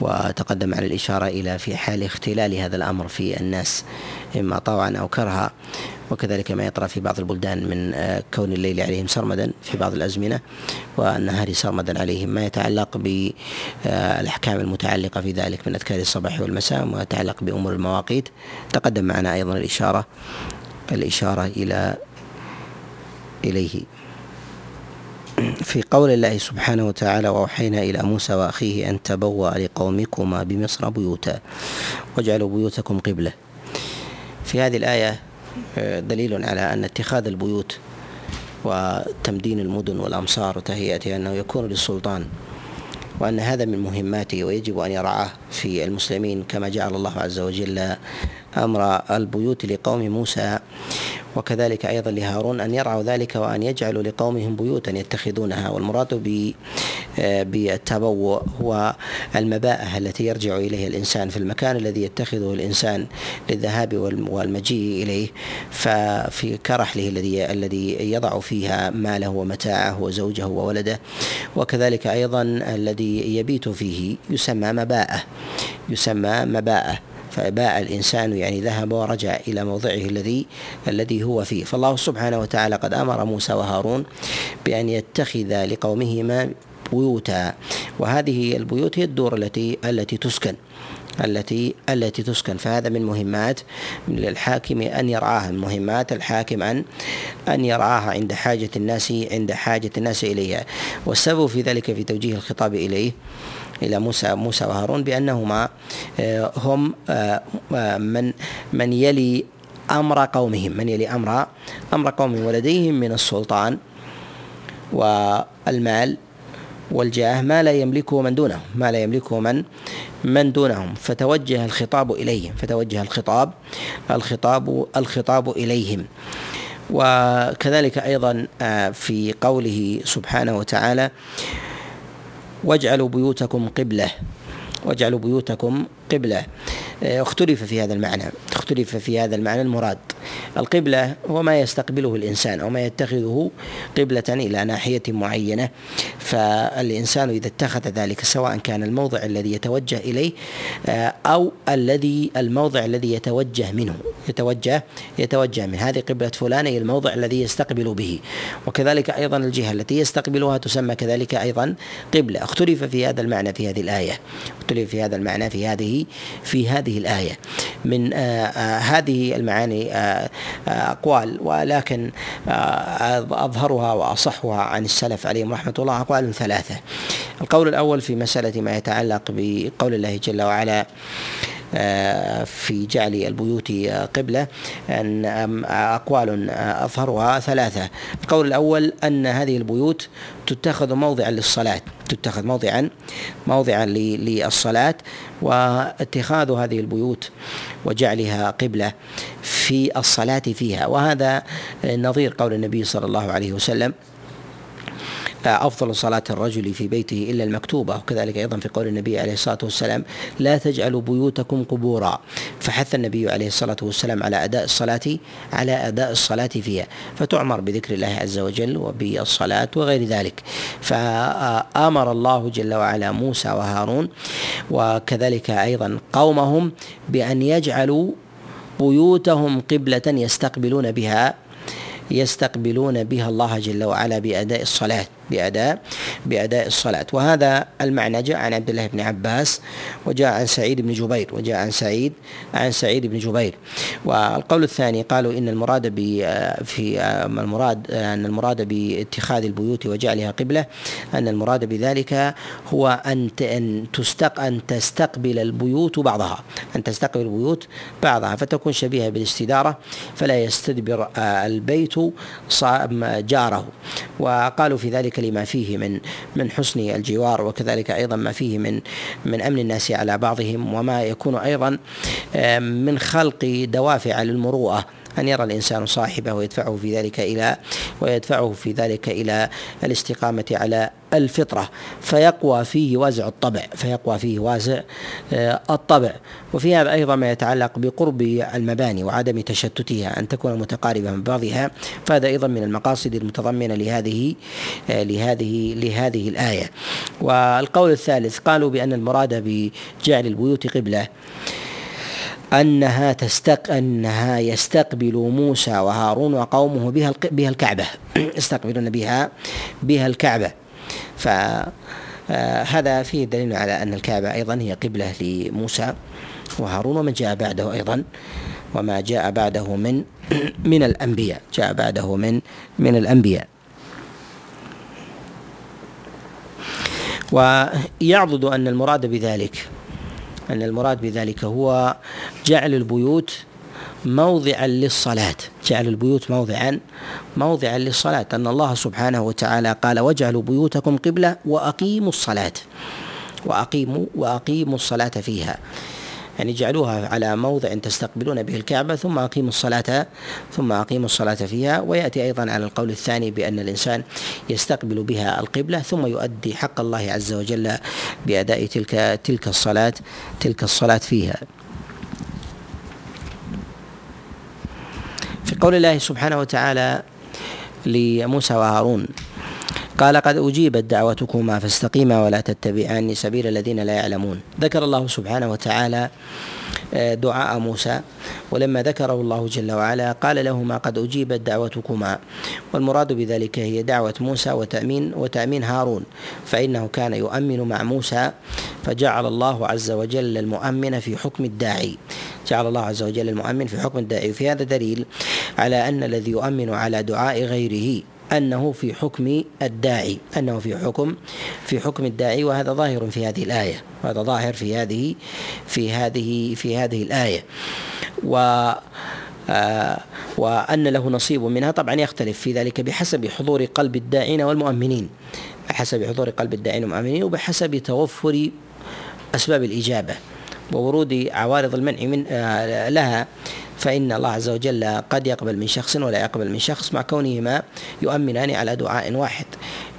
وتقدم على الإشارة إلى في حال اختلال هذا الأمر في الناس إما طوعا أو كرها. وكذلك ما يطرأ في بعض البلدان من آه، كون الليل عليهم سرمدا في بعض الأزمنة والنهار سرمدا عليهم. ما يتعلق بالأحكام المتعلقة في ذلك من أذكار الصباح والمساء وما يتعلق بأمور المواقيت. تقدم معنا أيضا الإشارة الإشارة إلى إليه. في قول الله سبحانه وتعالى وأوحينا إلى موسى وأخيه أن تبوأ لقومكما بمصر بيوتا واجعلوا بيوتكم قبلة. في هذه الآية آه، دليل على أن اتخاذ البيوت وتمدين المدن والأمصار وتهيئتها أنه يكون للسلطان وأن هذا من مهماته ويجب أن يرعاه في المسلمين كما جعل الله عز وجل أمر البيوت لقوم موسى وكذلك أيضا لهارون أن يرعوا ذلك وأن يجعلوا لقومهم بيوتا يتخذونها. والمراد آه، بالتبوء هو المباءة التي يرجع إليها الإنسان في المكان الذي يتخذه الإنسان للذهاب والمجيء إليه ففي كرحله الذي الذي يضع فيها ماله ومتاعه وزوجه وولده. وكذلك أيضا الذي يبيت فيه يسمى مباءة يسمى مباءة. فباء الإنسان يعني ذهب ورجع إلى موضعه الذي الذي هو فيه. فالله سبحانه وتعالى قد أمر موسى وهارون بأن يتخذ لقومهما بيوتا وهذه البيوت هي الدور التي التي تسكن التي التي تسكن. فهذا من مهمات للحاكم أن يرعاها من مهمات الحاكم أن أن يرعاها عند حاجة الناس عند حاجة الناس إليها. والسبب في ذلك في توجيه الخطاب إليه إلى موسى موسى وهارون بأنهما آه، هم آه، آه، من من يلي أمر قومهم من يلي أمر أمر قومهم ولديهم من السلطان والمال والجاه ما لا يملكه من دونهم ما لا يملكه من من دونهم. فتوجه الخطاب إليهم فتوجه الخطاب الخطاب الخطاب إليهم. وكذلك أيضا في قوله سبحانه وتعالى واجعلوا بيوتكم قبلة. واجعلوا بيوتكم قبلة. آه، اختلف في هذا المعنى. اختلف في هذا المعنى المراد. القبلة هو ما يستقبله الإنسان أو ما يتخذه قبلة إلى ناحية معينة. فالإنسان إذا اتخذ ذلك سواء كان الموضع الذي يتوجه إليه آه، أو الذي الموضع الذي يتوجه منه. يتوجه يتوجه من هذه قبلة فلان هي الموضع الذي يستقبل به. وكذلك أيضا الجهة التي يستقبلها تسمى كذلك أيضا قبلة. اختلف في هذا المعنى في هذه الآية. اختلف في هذا المعنى في هذه في هذه الآية. من آه، آه، هذه المعاني آه، أقوال ولكن أظهرها وأصحها عن السلف عليهم رحمة الله أقوال ثلاثة. القول الأول في مسألة ما يتعلق بقول الله جل وعلا في جعل البيوت قبلة أن أقوال أظهرها ثلاثة. القول الأول أن هذه البيوت تتخذ موضعا للصلاة تتخذ موضعا موضعا للصلاة واتخاذ هذه البيوت وجعلها قبلة في الصلاة فيها. وهذا نظير قول النبي صلى الله عليه وسلم. أفضل صلاة الرجل في بيته إلا المكتوبة. وكذلك أيضا في قول النبي عليه الصلاة والسلام لا تجعلوا بيوتكم قبورا. فحث النبي عليه الصلاة والسلام على أداء الصلاة على أداء الصلاة فيها. فتعمر بذكر الله عز وجل وبالصلاة وغير ذلك. فأمر الله جل وعلا موسى وهارون وكذلك أيضا قومهم بأن يجعلوا بيوتهم قبلة يستقبلون بها يستقبلون بها الله جل وعلا بأداء الصلاة. بأداء بأداء الصلاة. وهذا المعنى جاء عن عبد الله بن عباس وجاء عن سعيد بن جبير وجاء عن سعيد عن سعيد بن جبير. والقول الثاني قالوا إن المراد ب في المراد أن المراد باتخاذ البيوت وجعلها قبلة أن المراد بذلك هو أن أن تستق أن تستقبل البيوت بعضها. أن تستقبل البيوت بعضها. فتكون شبيهة بالاستدارة فلا يستدبر البيت جاره. وقالوا في ذلك لما فيه من من حسن الجوار وكذلك أيضا ما فيه من من أمن الناس على بعضهم وما يكون أيضا من خلق دوافع للمروءة. أن يرى الإنسان صاحبه ويدفعه في ذلك إلى ويدفعه في ذلك إلى الاستقامة على الفطرة فيقوى فيه وازع الطبع فيقوى فيه وازع آه، الطبع. وفي هذا أيضا ما يتعلق بقرب المباني وعدم تشتتها أن تكون متقاربة من بعضها. فهذا أيضا من المقاصد المتضمنة لهذه آه، لهذه لهذه الآية. والقول الثالث قالوا بأن المراد بجعل البيوت قبلة أنها تستق أنها يستقبل موسى وهارون وقومه بها بها الكعبة. يستقبلون بها بها الكعبة. فهذا فيه دليل على أن الكعبة أيضا هي قبلة لموسى وهارون ومن جاء بعده أيضا وما جاء بعده من من الأنبياء جاء بعده من من الأنبياء. ويعضد أن المراد بذلك أن المراد بذلك هو جعل البيوت موضعا للصلاة. جعل البيوت موضعا موضعا للصلاة. أن الله سبحانه وتعالى قال واجعلوا بيوتكم قبلة وأقيموا الصلاة. وأقيموا وأقيموا الصلاة فيها. يعني اجعلوها على موضع تستقبلون به الكعبة ثم أقيموا الصلاة ثم أقيموا الصلاة فيها. ويأتي أيضا على القول الثاني بأن الإنسان يستقبل بها القبلة ثم يؤدي حق الله عز وجل بأداء تلك تلك الصلاة تلك الصلاة فيها. قول الله سبحانه وتعالى لموسى وهارون. قال قد أجيبت دعوتكما فاستقيما ولا تتبعان سبيل الذين لا يعلمون. ذكر الله سبحانه وتعالى آه، دعاء موسى ولما ذكره الله جل وعلا قال لهما قد أجيبت دعوتكما. والمراد بذلك هي دعوة موسى وتأمين وتأمين هارون. فإنه كان يؤمن مع موسى فجعل الله عز وجل المؤمن في حكم الداعي. جعل الله عز وجل المؤمن في حكم الداعي. وفي هذا دليل على أن الذي يؤمن على دعاء غيره. أنه في حكم الداعي أنه في حكم في حكم الداعي وهذا ظاهر في هذه الآية وهذا ظاهر في هذه في هذه في هذه الآية. و آه وأن له نصيب منها طبعا يختلف في ذلك بحسب حضور قلب الداعين والمؤمنين بحسب حضور قلب الداعين والمؤمنين وبحسب توفر أسباب الإجابة وورود عوارض المنع من آه لها فإن الله عز وجل قد يقبل من شخص ولا يقبل من شخص مع كونهما يؤمنان على دعاء واحد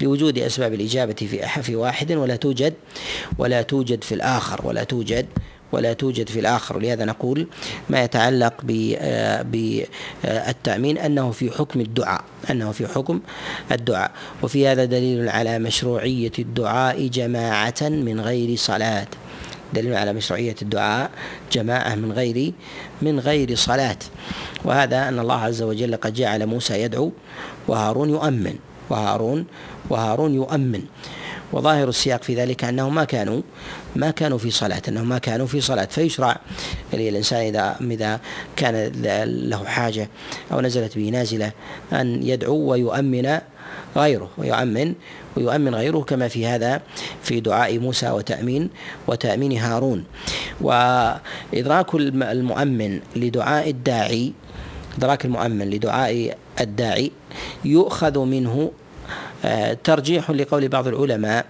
لوجود أسباب الإجابة في في واحد ولا توجد ولا توجد في الآخر ولا توجد ولا توجد في الآخر. ولهذا نقول ما يتعلق بالتأمين أنه في حكم الدعاء أنه في حكم الدعاء. وفي هذا دليل على مشروعية الدعاء جماعة من غير صلاة. دليل على مشروعية الدعاء جماعة من غير من غير صلاة. وهذا أن الله عز وجل قد جعل موسى يدعو وهارون يؤمن. وهارون وهارون يؤمن. وظاهر السياق في ذلك أنهم ما كانوا ما كانوا في صلاة أنهم ما كانوا في صلاة. فيشرع للانسان اذا إذا كان له حاجة أو نزلت به نازلة أن يدعو ويؤمن غيره ويؤمن ويؤمن غيره كما في هذا في دعاء موسى وتأمين وتأمين هارون. وإدراك المؤمن لدعاء الداعي إدراك المؤمن لدعاء الداعي يؤخذ منه آه، ترجيح لقول بعض العلماء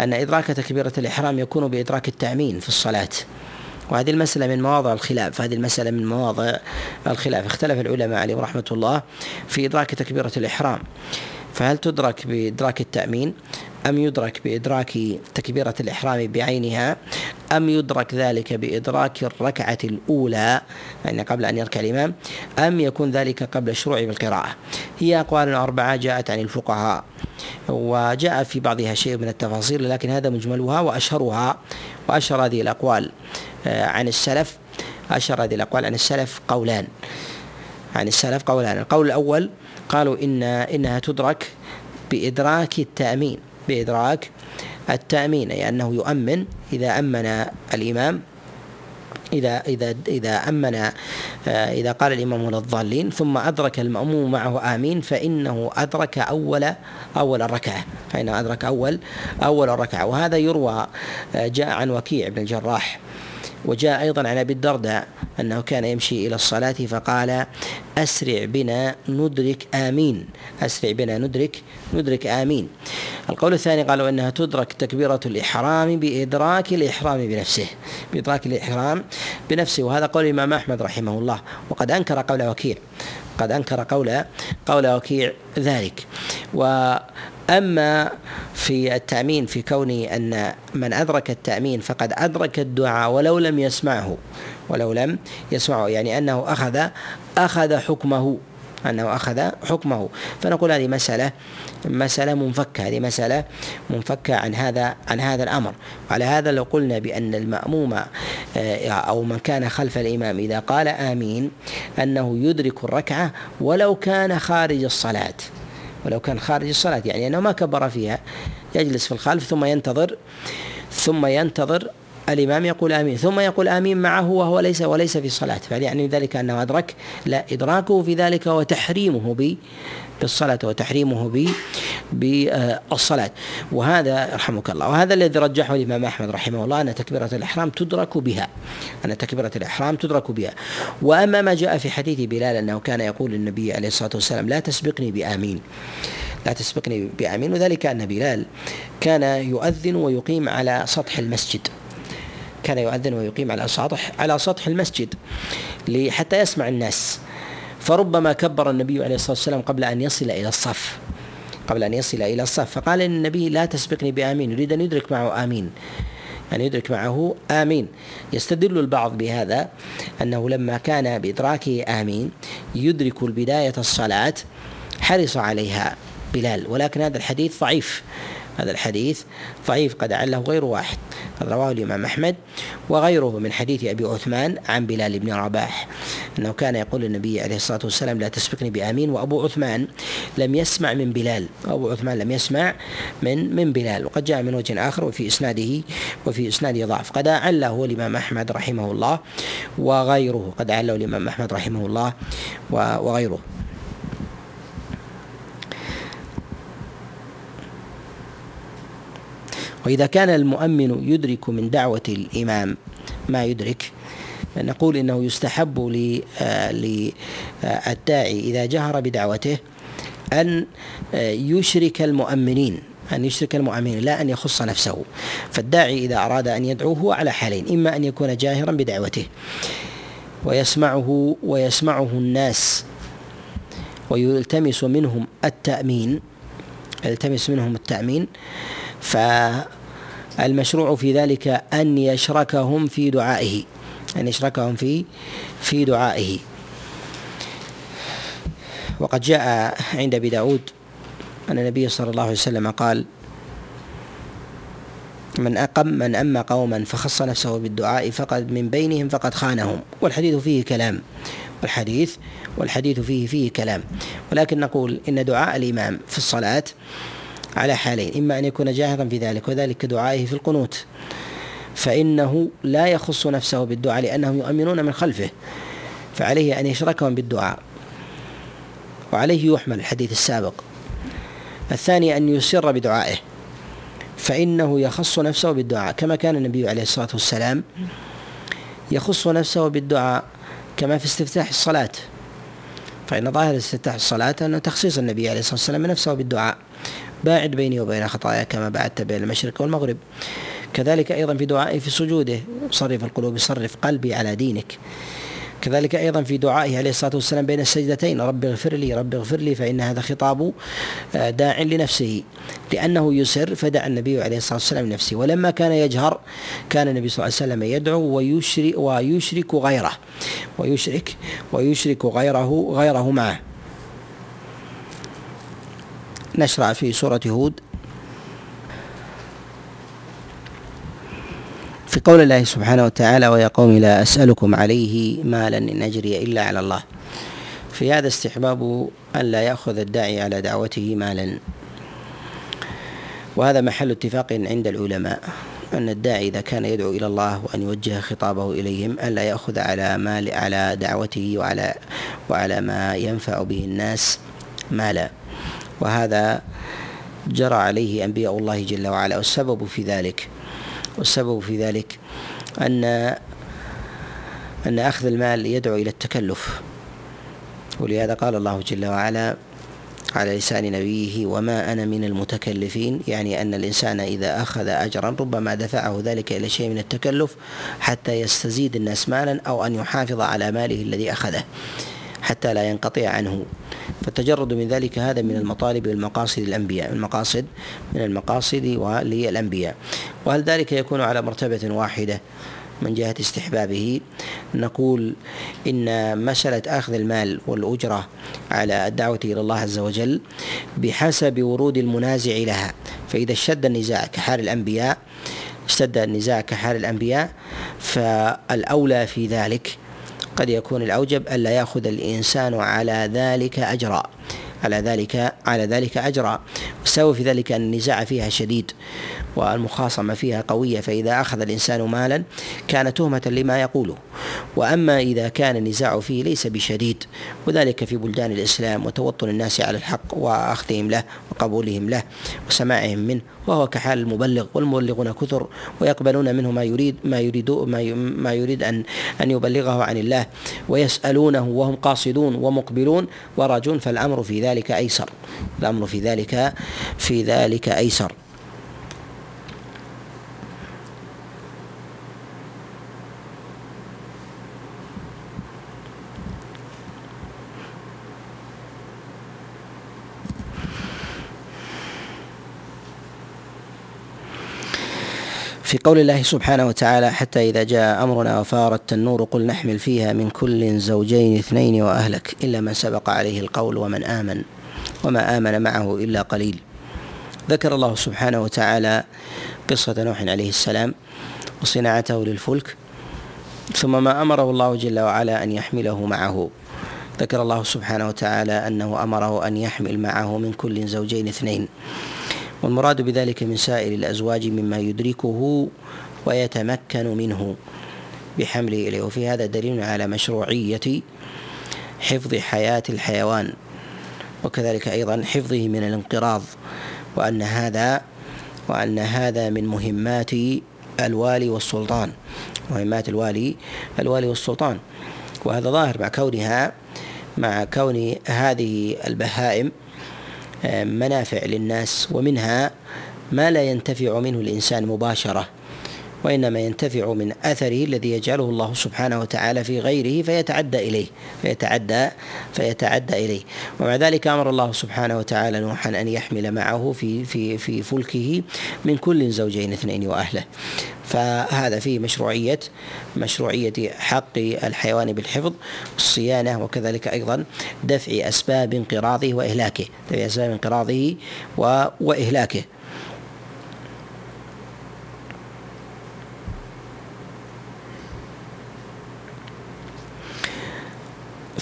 أن إدراك تكبيرة الإحرام يكون بإدراك التأمين في الصلاة. وهذه المسألة من مواضع الخلاف هذه المسألة من مواضع الخلاف. اختلف العلماء عليهم رحمة الله في إدراك تكبيرة الإحرام. فهل تدرك بإدراك التأمين؟ أم يدرك بإدراك تكبيرة الإحرام بعينها؟ أم يدرك ذلك بإدراك الركعة الأولى يعني قبل أن يركع الإمام؟ أم يكون ذلك قبل الشروع بالقراءة؟ هي أقوال أربعة جاءت عن الفقهاء وجاء في بعضها شيء من التفاصيل لكن هذا مجملها وأشهرها وأشهر هذه الأقوال آه، عن السلف أشهر هذه الأقوال عن السلف قولان عن السلف قولان. القول الأول قالوا إن إنها تدرك بإدراك التأمين بإدراك التأمين أي أنه يؤمن إذا أمن الإمام إذا إذا إذا أمن آه، إذا قال الإمام ولا الضالين ثم أدرك المأموم معه آمين فإنه أدرك أول أول الركعة فإنه أدرك أول أول الركعة وهذا يروى آه، جاء عن وكيع بن الجراح وجاء أيضا عن أبي الدرداء أنه كان يمشي إلى الصلاة فقال أسرع بنا ندرك آمين. أسرع بنا ندرك ندرك آمين. القول الثاني قالوا أنها تدرك تكبيرة الإحرام بإدراك الإحرام بنفسه. بإدراك الإحرام بنفسه. وهذا قول الإمام أحمد رحمه الله. وقد أنكر قول وكيع. قد أنكر قول قول وكيع ذلك. و أما في التأمين في كون أن من أدرك التأمين فقد أدرك الدعاء ولو لم يسمعه ولو لم يسمعه يعني أنه أخذ أخذ حكمه أنه أخذ حكمه. فنقول هذه مسألة مسألة منفكة هذه مسألة منفكة عن هذا عن هذا الأمر. وعلى هذا لو قلنا بأن المأموم آه، أو من كان خلف الإمام إذا قال آمين أنه يدرك الركعة ولو كان خارج الصلاة. ولو كان خارج الصلاة يعني أنه ما كبر فيها يجلس في الخلف ثم ينتظر ثم ينتظر الإمام يقول آمين ثم يقول آمين معه وهو ليس وليس في صلاة فهل يعني ذلك أنه أدرك لا إدراكه في ذلك وتحريمه بالصلاة وتحريمه بالصلاة. وهذا يرحمك الله. وهذا الذي رجحه الإمام أحمد رحمه الله أن تكبيرة الإحرام تدرك بها. أن تكبيرة الإحرام تدرك بها. وأما ما جاء في حديث بلال أنه كان يقول للنبي عليه الصلاة والسلام لا تسبقني بآمين. لا تسبقني بآمين. وذلك أن بلال كان يؤذن ويقيم على سطح المسجد. كان يؤذن ويقيم على سطح على سطح المسجد حتى يسمع الناس. فربما كبر النبي عليه الصلاة والسلام قبل أن يصل إلى الصف. قبل أن يصل إلى الصف. فقال للنبي لا تسبقني بآمين يريد أن يدرك معه آمين. يعني يدرك معه آمين. يستدل البعض بهذا أنه لما كان بإدراكه آمين يدرك البداية الصلاة حرص عليها. بلال ولكن هذا الحديث ضعيف. هذا الحديث ضعيف قد عله غير واحد. رواه الإمام أحمد وغيره من حديث أبي عثمان عن بلال بن رباح أنه كان يقول النبي عليه الصلاة والسلام لا تسبقني بآمين. وأبو عثمان لم يسمع من بلال أبو عثمان لم يسمع من من بلال. وقد جاء من وجه آخر وفي إسناده وفي إسناده ضعف. قد أعله الإمام أحمد رحمه الله وغيره. قد أعله الإمام أحمد رحمه الله وغيره. وإذا كان المؤمن يدرك من دعوة الإمام ما يدرك نقول إنه يستحب للداعي إذا جهر بدعوته أن يشرك المؤمنين أن يشرك المؤمنين لا أن يخص نفسه. فالداعي إذا أراد أن يدعو هو على حالين إما أن يكون جاهرا بدعوته ويسمعه ويسمعه الناس ويلتمس منهم التأمين يلتمس منهم التأمين فالمشروع في ذلك أن يشركهم في دعائه أن يشركهم في في دعائه. وقد جاء عند أبي داود أن النبي صلى الله عليه وسلم قال من أقم من أما قوما فخص نفسه بالدعاء فقد من بينهم فقد خانهم. والحديث فيه كلام والحديث والحديث فيه فيه كلام. ولكن نقول إن دعاء الإمام في الصلاة على حالين إما أن يكون جاهرا في ذلك وذلك كدعائه في القنوت. فإنه لا يخص نفسه بالدعاء لأنهم يؤمنون من خلفه فعليه أن يشركهم بالدعاء. وعليه يحمل الحديث السابق. الثاني أن يسر بدعائه فإنه يخص نفسه بالدعاء. كما كان النبي عليه الصلاة والسلام يخص نفسه بالدعاء كما في استفتاح الصلاة. فإن ظاهر استفتاح الصلاة أنه تخصيص النبي عليه الصلاة والسلام نفسه بالدعاء. باعد بيني وبين خطايا كما بعدت بين المشرق والمغرب. كذلك أيضا في دعائه في سجوده صرف القلوب صرف قلبي على دينك. كذلك أيضا في دعائه عليه الصلاة والسلام بين السجدتين رب اغفر لي رب اغفر لي فإن هذا خطاب آه، داع لنفسه. لأنه يسر فدعا النبي عليه الصلاة والسلام لنفسه. ولما كان يجهر كان النبي صلى الله عليه وسلم يدعو ويشرك ويشرك غيره. ويشرك ويشرك غيره غيره معه. نشرع في سورة هود. في قول الله سبحانه وتعالى ويا قوم لا أسألكم عليه مالا إن أجري إلا على الله. في هذا استحباب أن لا يأخذ الداعي على دعوته مالا. وهذا محل اتفاق عند العلماء أن الداعي إذا كان يدعو إلى الله وأن يوجه خطابه إليهم ألا يأخذ على مال على دعوته وعلى وعلى ما ينفع به الناس مالا. وهذا جرى عليه أنبياء الله جل وعلا والسبب في ذلك والسبب في ذلك أن أن أخذ المال يدعو إلى التكلف. ولهذا قال الله جل وعلا على لسان نبيه وما أنا من المتكلفين. يعني أن الإنسان إذا أخذ أجرا ربما دفعه ذلك إلى شيء من التكلف حتى يستزيد الناس مالا أو أن يحافظ على ماله الذي أخذه. حتى لا ينقطع عنه. فالتجرد من ذلك هذا من المطالب والمقاصد الأنبياء المقاصد من المقاصد للأنبياء وهل ذلك يكون على مرتبة واحدة من جهة استحبابه؟ نقول إن مسألة أخذ المال والأجرة على الدعوة إلى الله عز وجل بحسب ورود المنازع لها. فإذا اشتد النزاع كحال الأنبياء اشتد النزاع كحال الأنبياء فالأولى في ذلك قد يكون الأوجب ألا يأخذ الإنسان على ذلك أجرا. على ذلك على ذلك أجرا. والسبب في ذلك أن النزاع فيها شديد والمخاصمة فيها قوية فإذا أخذ الإنسان مالا كان تهمة لما يقوله. وأما إذا كان النزاع فيه ليس بشديد وذلك في بلدان الإسلام وتوطن الناس على الحق وأخذهم له وقبولهم له وسماعهم منه وهو كحال المبلغ والمبلغون كثر ويقبلون منه ما يريد ما يريد ما يريد أن أن يبلغه عن الله ويسألونه وهم قاصدون ومقبلون وراجون فالأمر في ذلك أيسر. الأمر في ذلك في ذلك أيسر. في قول الله سبحانه وتعالى حتى إذا جاء أمرنا وفارت النور قل نحمل فيها من كل زوجين اثنين وأهلك إلا من سبق عليه القول ومن آمن. وما آمن معه إلا قليل. ذكر الله سبحانه وتعالى قصة نوح عليه السلام وصناعته للفلك ثم ما أمره الله جل وعلا أن يحمله معه. ذكر الله سبحانه وتعالى أنه أمره أن يحمل معه من كل زوجين اثنين. والمراد بذلك من سائر الأزواج مما يدركه ويتمكن منه. بحمله إليه. وفي هذا دليل على مشروعية حفظ حياة الحيوان. وكذلك أيضا حفظه من الانقراض وأن هذا وأن هذا من مهمات الوالي والسلطان مهمات الوالي الوالي والسلطان. وهذا ظاهر مع كونها مع كون هذه البهائم منافع للناس ومنها ما لا ينتفع منه الإنسان مباشرة. وإنما ينتفع من أثره الذي يجعله الله سبحانه وتعالى في غيره فيتعدى إليه فيتعدى فيتعدى إليه. ومع ذلك أمر الله سبحانه وتعالى نوحا أن يحمل معه في في في فلكه من كل زوجين اثنين وأهله. فهذا فيه مشروعية مشروعية حق الحيوان بالحفظ والصيانة وكذلك أيضا دفع أسباب انقراضه وإهلاكه دفع أسباب انقراضه وإهلاكه.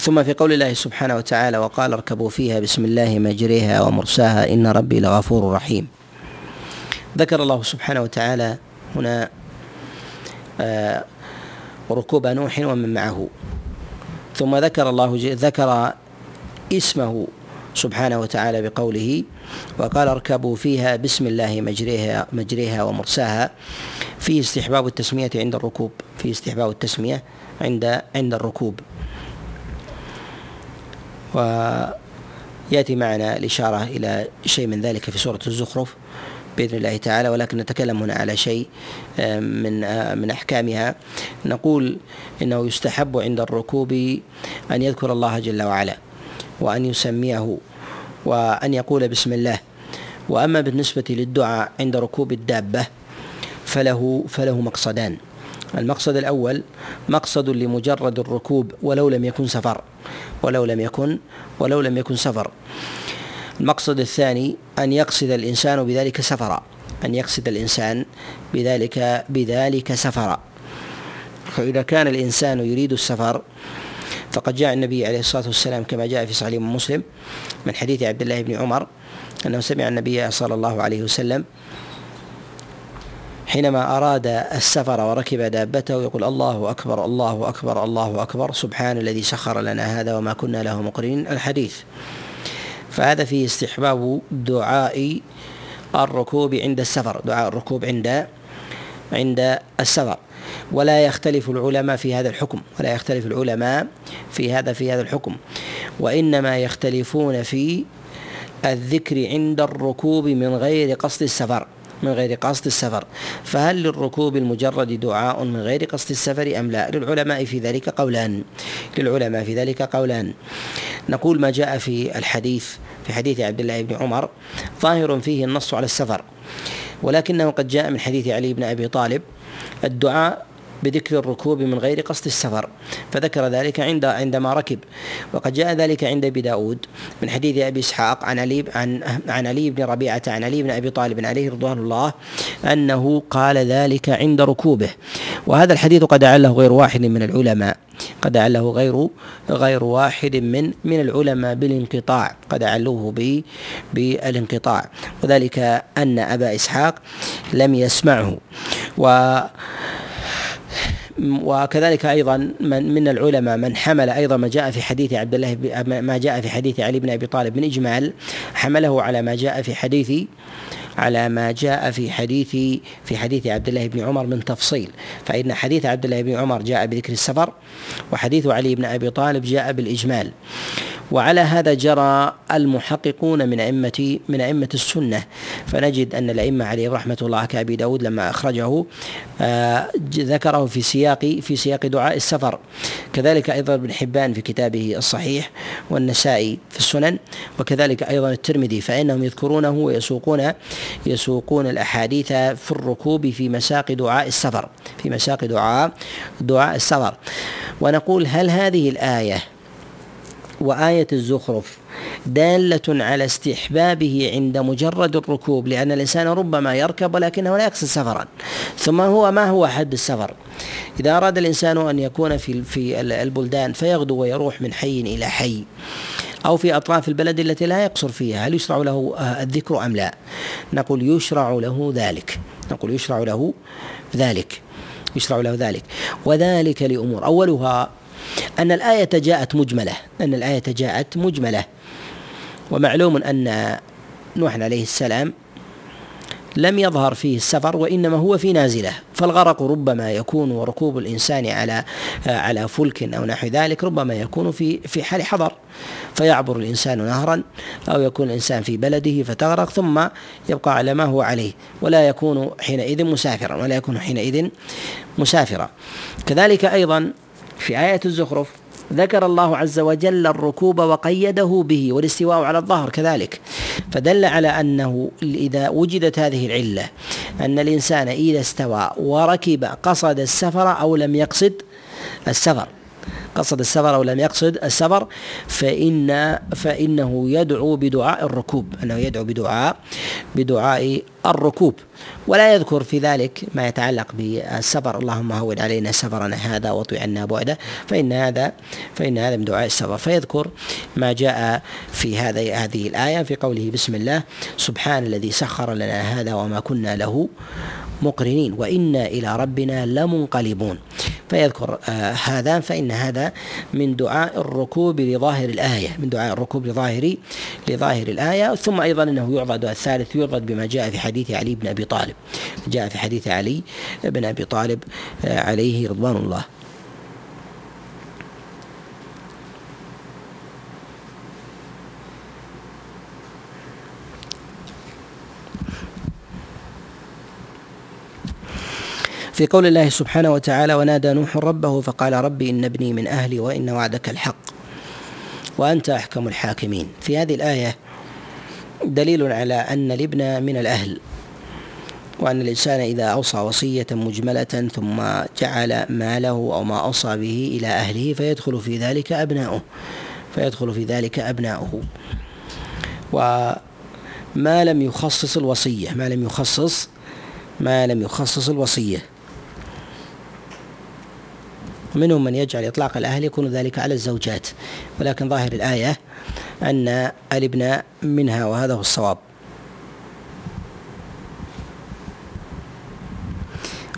ثم في قول الله سبحانه وتعالى وقال اركبوا فيها بسم الله مجريها ومرساها إن ربي لغفور رحيم. ذكر الله سبحانه وتعالى هنا آه، ركوب نوح ومن معه. ثم ذكر الله ذكر اسمه سبحانه وتعالى بقوله وقال اركبوا فيها بسم الله مجريها مجريها ومرساها في استحباب التسمية عند الركوب في استحباب التسمية عند عند الركوب. ويأتي معنا الإشارة إلى شيء من ذلك في سورة الزخرف بإذن الله تعالى ولكن نتكلم هنا على شيء آه، من آه، من أحكامها. نقول إنه يستحب عند الركوب أن يذكر الله جل وعلا وأن يسميه وأن يقول بسم الله. وأما بالنسبة للدعاء عند ركوب الدابة فله فله مقصدان. المقصد الأول مقصد لمجرد الركوب ولو لم يكن سفر ولو لم يكن ولو لم يكن سفر. المقصد الثاني أن يقصد الإنسان بذلك سفرا أن يقصد الإنسان بذلك بذلك سفرا. فإذا كان الإنسان يريد السفر فقد جاء النبي عليه الصلاة والسلام كما جاء في صحيح مسلم من حديث عبد الله بن عمر أنه سمع النبي صلى الله عليه وسلم حينما أراد السفر وركب دابته يقول الله أكبر الله أكبر الله أكبر سبحان الذي سخر لنا هذا وما كنا له مقرنين. الحديث. فهذا فيه استحباب دعاء الركوب عند السفر دعاء الركوب عند عند السفر. ولا يختلف العلماء في هذا الحكم ولا يختلف العلماء في هذا في هذا الحكم. وإنما يختلفون في الذكر عند الركوب من غير قصد السفر. من غير قصد السفر. فهل للركوب المجرد دعاء من غير قصد السفر أم لا؟ للعلماء في ذلك قولان. للعلماء في ذلك قولان. نقول ما جاء في الحديث في حديث عبد الله بن عمر ظاهر فيه النص على السفر. ولكنه قد جاء من حديث علي بن أبي طالب. الدعاء بذكر الركوب من غير قصد السفر فذكر ذلك عند عندما ركب. وقد جاء ذلك عند أبي داود من حديث أبي إسحاق عن علي عن عن علي بن ربيعة عن علي بن أبي طالب عليه رضوان الله أنه قال ذلك عند ركوبه. وهذا الحديث قد عله غير واحد من العلماء قد عله غير غير واحد من من العلماء بالانقطاع قد علوه بالانقطاع. وذلك أن أبا إسحاق لم يسمعه. و وكذلك أيضا من من العلماء من حمل أيضا ما جاء في حديث عبد الله ما جاء في حديث علي بن أبي طالب من إجمال حمله على ما جاء في حديث على ما جاء في حديث في حديث عبد الله بن عمر من تفصيل. فإن حديث عبد الله بن عمر جاء بذكر السفر وحديث علي بن أبي طالب جاء بالإجمال. وعلى هذا جرى المحققون من أئمة من أئمة السنة. فنجد أن الأئمة عليهم رحمة الله كأبي داود لما أخرجه آه، ذكره في سياق في سياق دعاء السفر. كذلك أيضا ابن حبان في كتابه الصحيح والنسائي في السنن وكذلك أيضا الترمذي فإنهم يذكرونه ويسوقون يسوقون الأحاديث في الركوب في مساق دعاء السفر. في مساق دعاء دعاء السفر. ونقول هل هذه الآية وآية الزخرف دالة على استحبابه عند مجرد الركوب لأن الإنسان ربما يركب ولكنه لا يقصد سفرا. ثم هو ما هو حد السفر؟ إذا أراد الإنسان أن يكون في في البلدان فيغدو ويروح من حي إلى حي أو في أطراف البلد التي لا يقصر فيها هل يشرع له الذكر أم لا؟ نقول يشرع له ذلك. نقول يشرع له ذلك. يشرع له ذلك. وذلك لأمور. أولها أن الآية جاءت مجملة أن الآية جاءت مجملة. ومعلوم أن نوح عليه السلام لم يظهر فيه السفر وإنما هو في نازلة. فالغرق ربما يكون وركوب الإنسان على على فلك أو نحو ذلك ربما يكون في في حال حضر. فيعبر الإنسان نهرا أو يكون الإنسان في بلده فتغرق ثم يبقى على ما هو عليه. ولا يكون حينئذ مسافرا ولا يكون حينئذ مسافرا. كذلك أيضا في آية الزخرف ذكر الله عز وجل الركوب وقيده به والاستواء على الظهر كذلك. فدل على أنه إذا وجدت هذه العلة أن الإنسان إذا استوى وركب قصد السفر أو لم يقصد السفر. قصد السفر أو لم يقصد السفر فإن فإنه يدعو بدعاء الركوب أنه يدعو بدعاء بدعاء الركوب. ولا يذكر في ذلك ما يتعلق بالسفر. اللهم هون علينا سفرنا هذا واطوي عنا بعده. فإن هذا فإن هذا من دعاء السفر. فيذكر ما جاء في هذا هذه الآية في قوله بسم الله سبحان الذي سخر لنا هذا وما كنا له مقرنين وإنا إلى ربنا لمنقلبون. فيذكر آه هذا فإن هذا من دعاء الركوب لظاهر الآية من دعاء الركوب لظاهر لظاهر الآية. ثم أيضا أنه يعضد الثالث يعضد بما جاء في حديث علي بن أبي طالب. جاء في حديث علي بن أبي طالب آه عليه رضوان الله. في قول الله سبحانه وتعالى ونادى نوح ربه فقال ربي إن ابني من أهلي وإن وعدك الحق وأنت أحكم الحاكمين. في هذه الآية دليل على أن الابن من الأهل وأن الإنسان إذا أوصى وصية مجملة ثم جعل ماله أو ما أوصى به إلى أهله فيدخل في ذلك أبناؤه فيدخل في ذلك أبناؤه. وما لم يخصص الوصية ما لم يخصص ما لم يخصص الوصية. ومنهم من يجعل إطلاق الأهل يكون ذلك على الزوجات. ولكن ظاهر الآية أن الابن منها وهذا هو الصواب.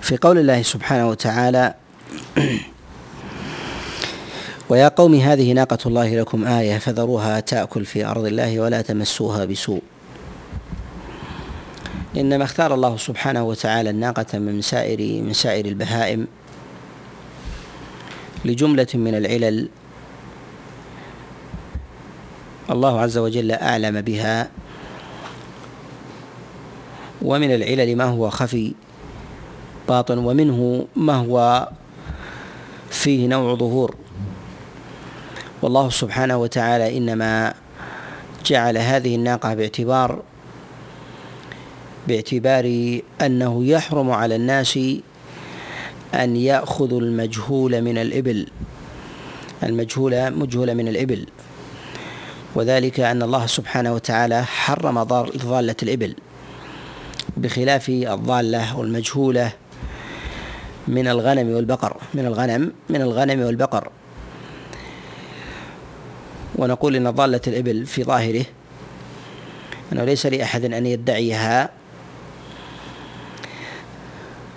في قول الله سبحانه وتعالى ويا قوم هذه ناقة الله لكم آية فذروها تأكل في أرض الله ولا تمسوها بسوء. إنما اختار الله سبحانه وتعالى الناقة من سائر من سائر البهائم لجملة من العلل. الله عز وجل أعلم بها. ومن العلل ما هو خفي باطن ومنه ما هو فيه نوع ظهور. والله سبحانه وتعالى إنما جعل هذه الناقة باعتبار باعتبار أنه يحرم على الناس أن يأخذوا المجهول من الإبل. المجهول مجهول من الإبل. وذلك أن الله سبحانه وتعالى حرم ضالة الإبل. بخلاف الضالة والمجهولة من الغنم والبقر. من الغنم من الغنم والبقر. ونقول إن ضالة الإبل في ظاهره أنه ليس لأحد أن يدعيها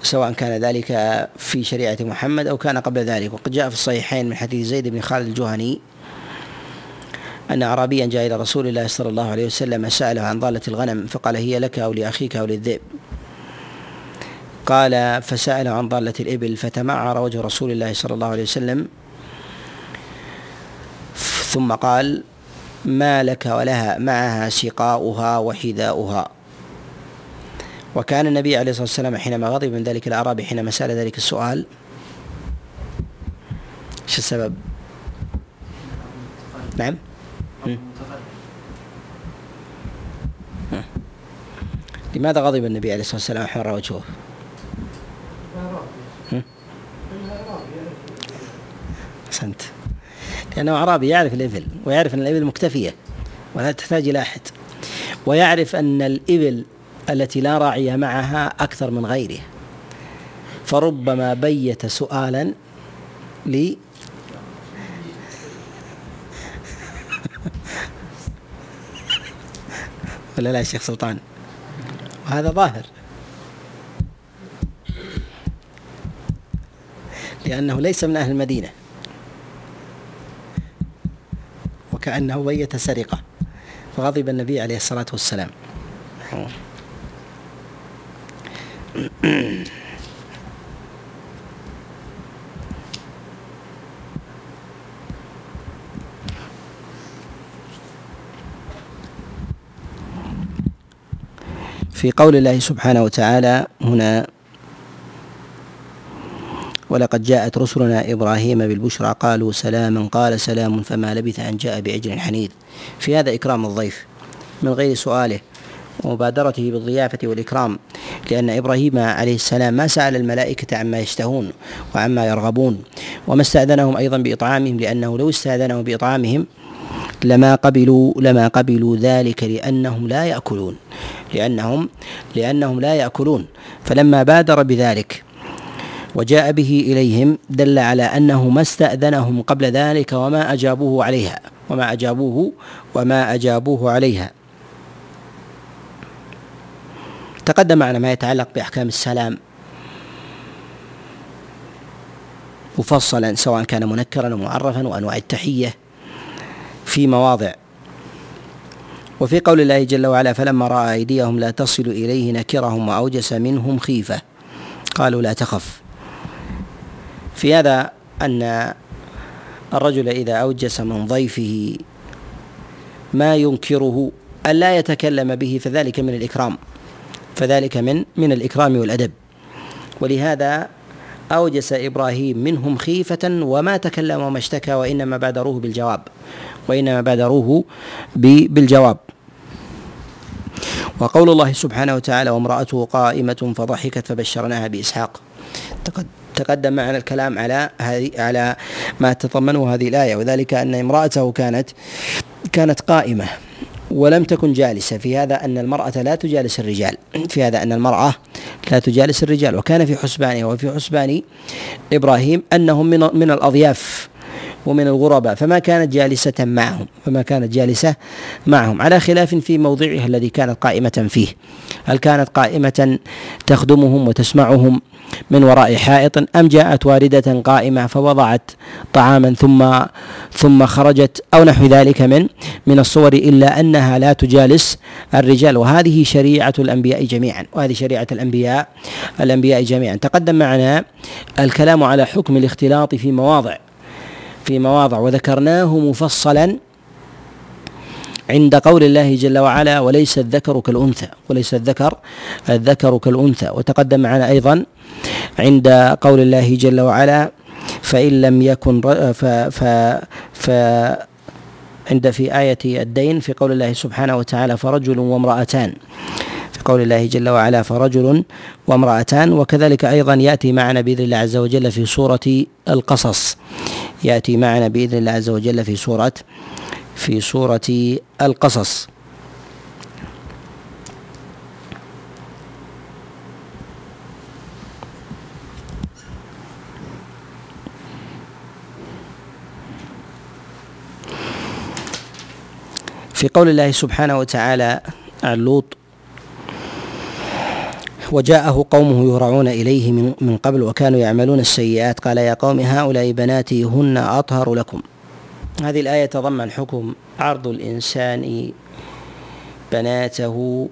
سواء كان ذلك في شريعة محمد أو كان قبل ذلك. وقد جاء في الصحيحين من حديث زيد بن خالد الجهني أن أعرابيا جاء إلى رسول الله صلى الله عليه وسلم سأله عن ضالة الغنم فقال هي لك أو لأخيك أو للذئب. قال فسأل عن ضالة الإبل فتمعر وجه رسول الله صلى الله عليه وسلم. ثم قال ما لك ولها معها سقاؤها وحذاؤها. وكان النبي عليه الصلاة والسلام حينما غضب من ذلك الأعرابي حينما سأل ذلك السؤال إيش السبب؟ نعم؟ لماذا غضب النبي عليه الصلاة والسلام أحمر وجهه؟ أحسنت. لأنه أعرابي يعرف الإبل ويعرف أن الإبل مكتفية ولا تحتاج إلى أحد. ويعرف أن الإبل التي لا راعي معها أكثر من غيره. فربما بيت سؤالا لي ولا لا شيخ سلطان؟ وهذا ظاهر. لأنه ليس من أهل المدينة. وكأنه بيت سرقة. فغضب النبي عليه الصلاة والسلام. في قول الله سبحانه وتعالى هنا ولقد جاءت رسلنا إبراهيم بالبشرى قالوا سلاما قال سلام فما لبث أن جاء بعجل حنيذ. في هذا إكرام الضيف من غير سؤاله. ومبادرته بالضيافة والإكرام لأن إبراهيم عليه السلام ما سأل الملائكة عما يشتهون وعما يرغبون وما استأذنهم أيضا بإطعامهم لأنه لو استأذنهم بإطعامهم لما قبلوا لما قبلوا ذلك لأنهم لا يأكلون لأنهم لأنهم لا يأكلون. فلما بادر بذلك وجاء به إليهم دل على أنه ما استأذنهم قبل ذلك وما أجابوه عليها وما أجابوه وما أجابوه عليها. تقدم معنا ما يتعلق بأحكام السلام. مفصلا سواء كان منكرا ومعرفا وأنواع التحية في مواضع. وفي قول الله جل وعلا فلما رأى أيديهم لا تصل إليه نكرهم وأوجس منهم خيفة. قالوا لا تخف. في هذا أن الرجل إذا أوجس من ضيفه ما ينكره أن لا يتكلم به فذلك من الإكرام. فذلك من من الإكرام والأدب. ولهذا أوجس إبراهيم منهم خيفة وما تكلم وما اشتكى وإنما بادروه بالجواب. وإنما بادروه بالجواب. وقول الله سبحانه وتعالى وامرأته قائمة فضحكت فبشرناها بإسحاق. تقدم معنا الكلام على على ما تتضمنه هذه الآية. وذلك أن امرأته كانت كانت قائمة. ولم تكن جالسة. في هذا أن المرأة لا تجالس الرجال. في هذا أن المرأة لا تجالس الرجال. وكان في حسبانه وفي حسبان إبراهيم أنهم من من الأضياف. ومن الغرباء فما كانت جالسة معهم فما كانت جالسة معهم. على خلاف في موضعها الذي كانت قائمة فيه. هل كانت قائمة تخدمهم وتسمعهم من وراء حائط أم جاءت واردة قائمة فوضعت طعاما ثم ثم خرجت أو نحو ذلك من من الصور إلا أنها لا تجالس الرجال؟ وهذه شريعة الأنبياء جميعا وهذه شريعة الأنبياء الأنبياء جميعا. تقدم معنا الكلام على حكم الاختلاط في مواضع. في مواضع وذكرناه مفصلا عند قول الله جل وعلا وليس الذكر كالأنثى وليس الذكر الذكر كالأنثى وتقدم معنا أيضا عند قول الله جل وعلا فإن لم يكن ف ف ف عند في آية الدين في قول الله سبحانه وتعالى فرجل وامرأتان. في قول الله جل وعلا فرجل وامرأتان وكذلك أيضا يأتي معنا بإذن الله عز وجل في سورة القصص. يأتي معنا بإذن الله عز وجل في سورة في سورة القصص. في قول الله سبحانه وتعالى عن لوط وجاءه قومه يهرعون إليه من, قبل وكانوا يعملون السيئات. قال يا قوم هؤلاء بناتي هن أطهر لكم. هذه الآية تضمن حكم عرض الإنسان بناته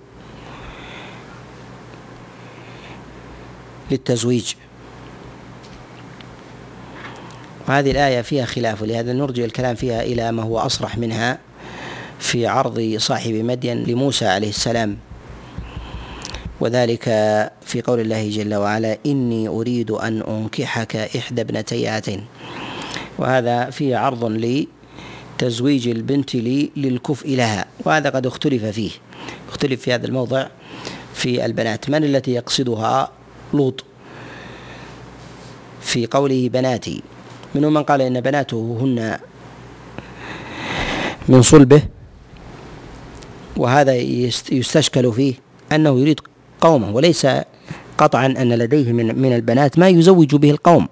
للتزويج. وهذه الآية فيها خلاف ولهذا نرجع الكلام فيها إلى ما هو أصرح منها في عرض صاحب مدين لموسى عليه السلام. وذلك في قول الله جل وعلا إني أريد أن أنكحك إحدى ابنتي هاتين وهذا فيه عرض لتزويج البنت لي للكفء لها وهذا قد اختلف فيه. اختلف في هذا الموضع في البنات. من التي يقصدها لوط؟ في قوله بناتي منهم من قال إن بناته هن من صلبه وهذا يستشكل فيه أنه يريد قومه وليس قطعا أن لديه من من البنات ما يزوج به القوم.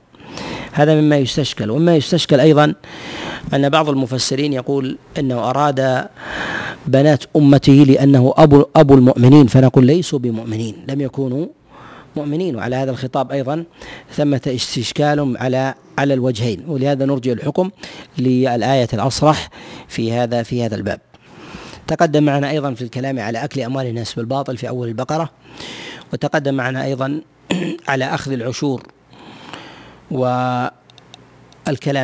هذا مما يستشكل. ومما يستشكل أيضا أن بعض المفسرين يقول أنه أراد بنات أمته لأنه أبو أبو المؤمنين فنقول ليسوا بمؤمنين لم يكونوا مؤمنين. وعلى هذا الخطاب أيضا ثمة استشكال على على الوجهين. ولهذا نرجع الحكم للآية الأصرح في هذا في هذا الباب. تقدم معنا أيضا في الكلام على أكل أموال الناس بالباطل في أول البقرة وتقدم معنا أيضا على أخذ العشور والكلام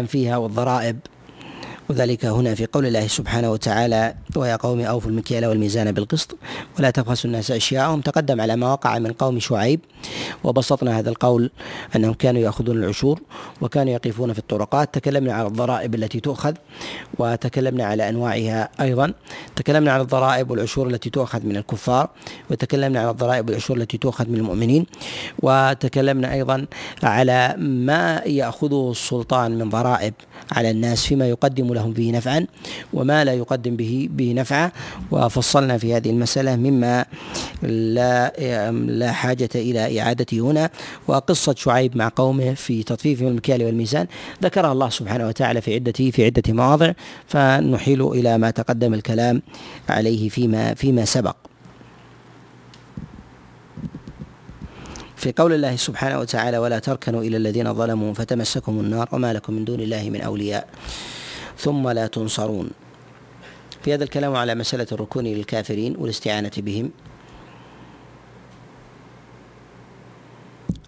فيها والضرائب. وذلك هنا في قول الله سبحانه وتعالى ويا قوم أوفوا المكيال والميزان بالقسط ولا تبخسوا الناس أشياءهم. تقدم على ما وقع من قوم شعيب وبسطنا هذا القول أنهم كانوا يأخذون العشور وكانوا يقفون في الطرقات. تكلمنا على الضرائب التي تؤخذ وتكلمنا على أنواعها أيضا. تكلمنا على الضرائب والعشور التي تؤخذ من الكفار وتكلمنا على الضرائب والعشور التي تؤخذ من المؤمنين وتكلمنا أيضا على ما يأخذه السلطان من ضرائب على الناس فيما يقدم لهم به نفعا وما لا يقدم به به نفعا. وفصلنا في هذه المسألة مما لا لا حاجة إلى إعادته هنا. وقصة شعيب مع قومه في تطفيف المكيال والميزان. ذكرها الله سبحانه وتعالى في عدة في عدة مواضع. فنحيل إلى ما تقدم الكلام عليه فيما فيما سبق. في قول الله سبحانه وتعالى ولا تركنوا إلى الذين ظلموا فتمسكم النار وما لكم من دون الله من أولياء. ثم لا تنصرون. في هذا الكلام على مسألة الركون للكافرين والاستعانة بهم.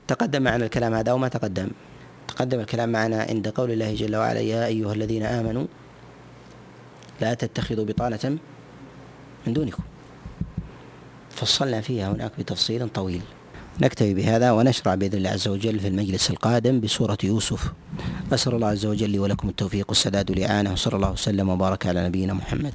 تقدم معنا الكلام هذا وما تقدم؟ تقدم الكلام معنا عند قول الله جل وعلا يا أيها الذين آمنوا لا تتخذوا بطانة من دونكم. فصلنا فيها هناك بتفصيل طويل. نكتفي بهذا ونشرع بإذن الله عز وجل في المجلس القادم بسورة يوسف. أسأل الله عز وجل لي ولكم التوفيق والسداد والإعانة وصلى الله وسلم وبارك على نبينا محمد.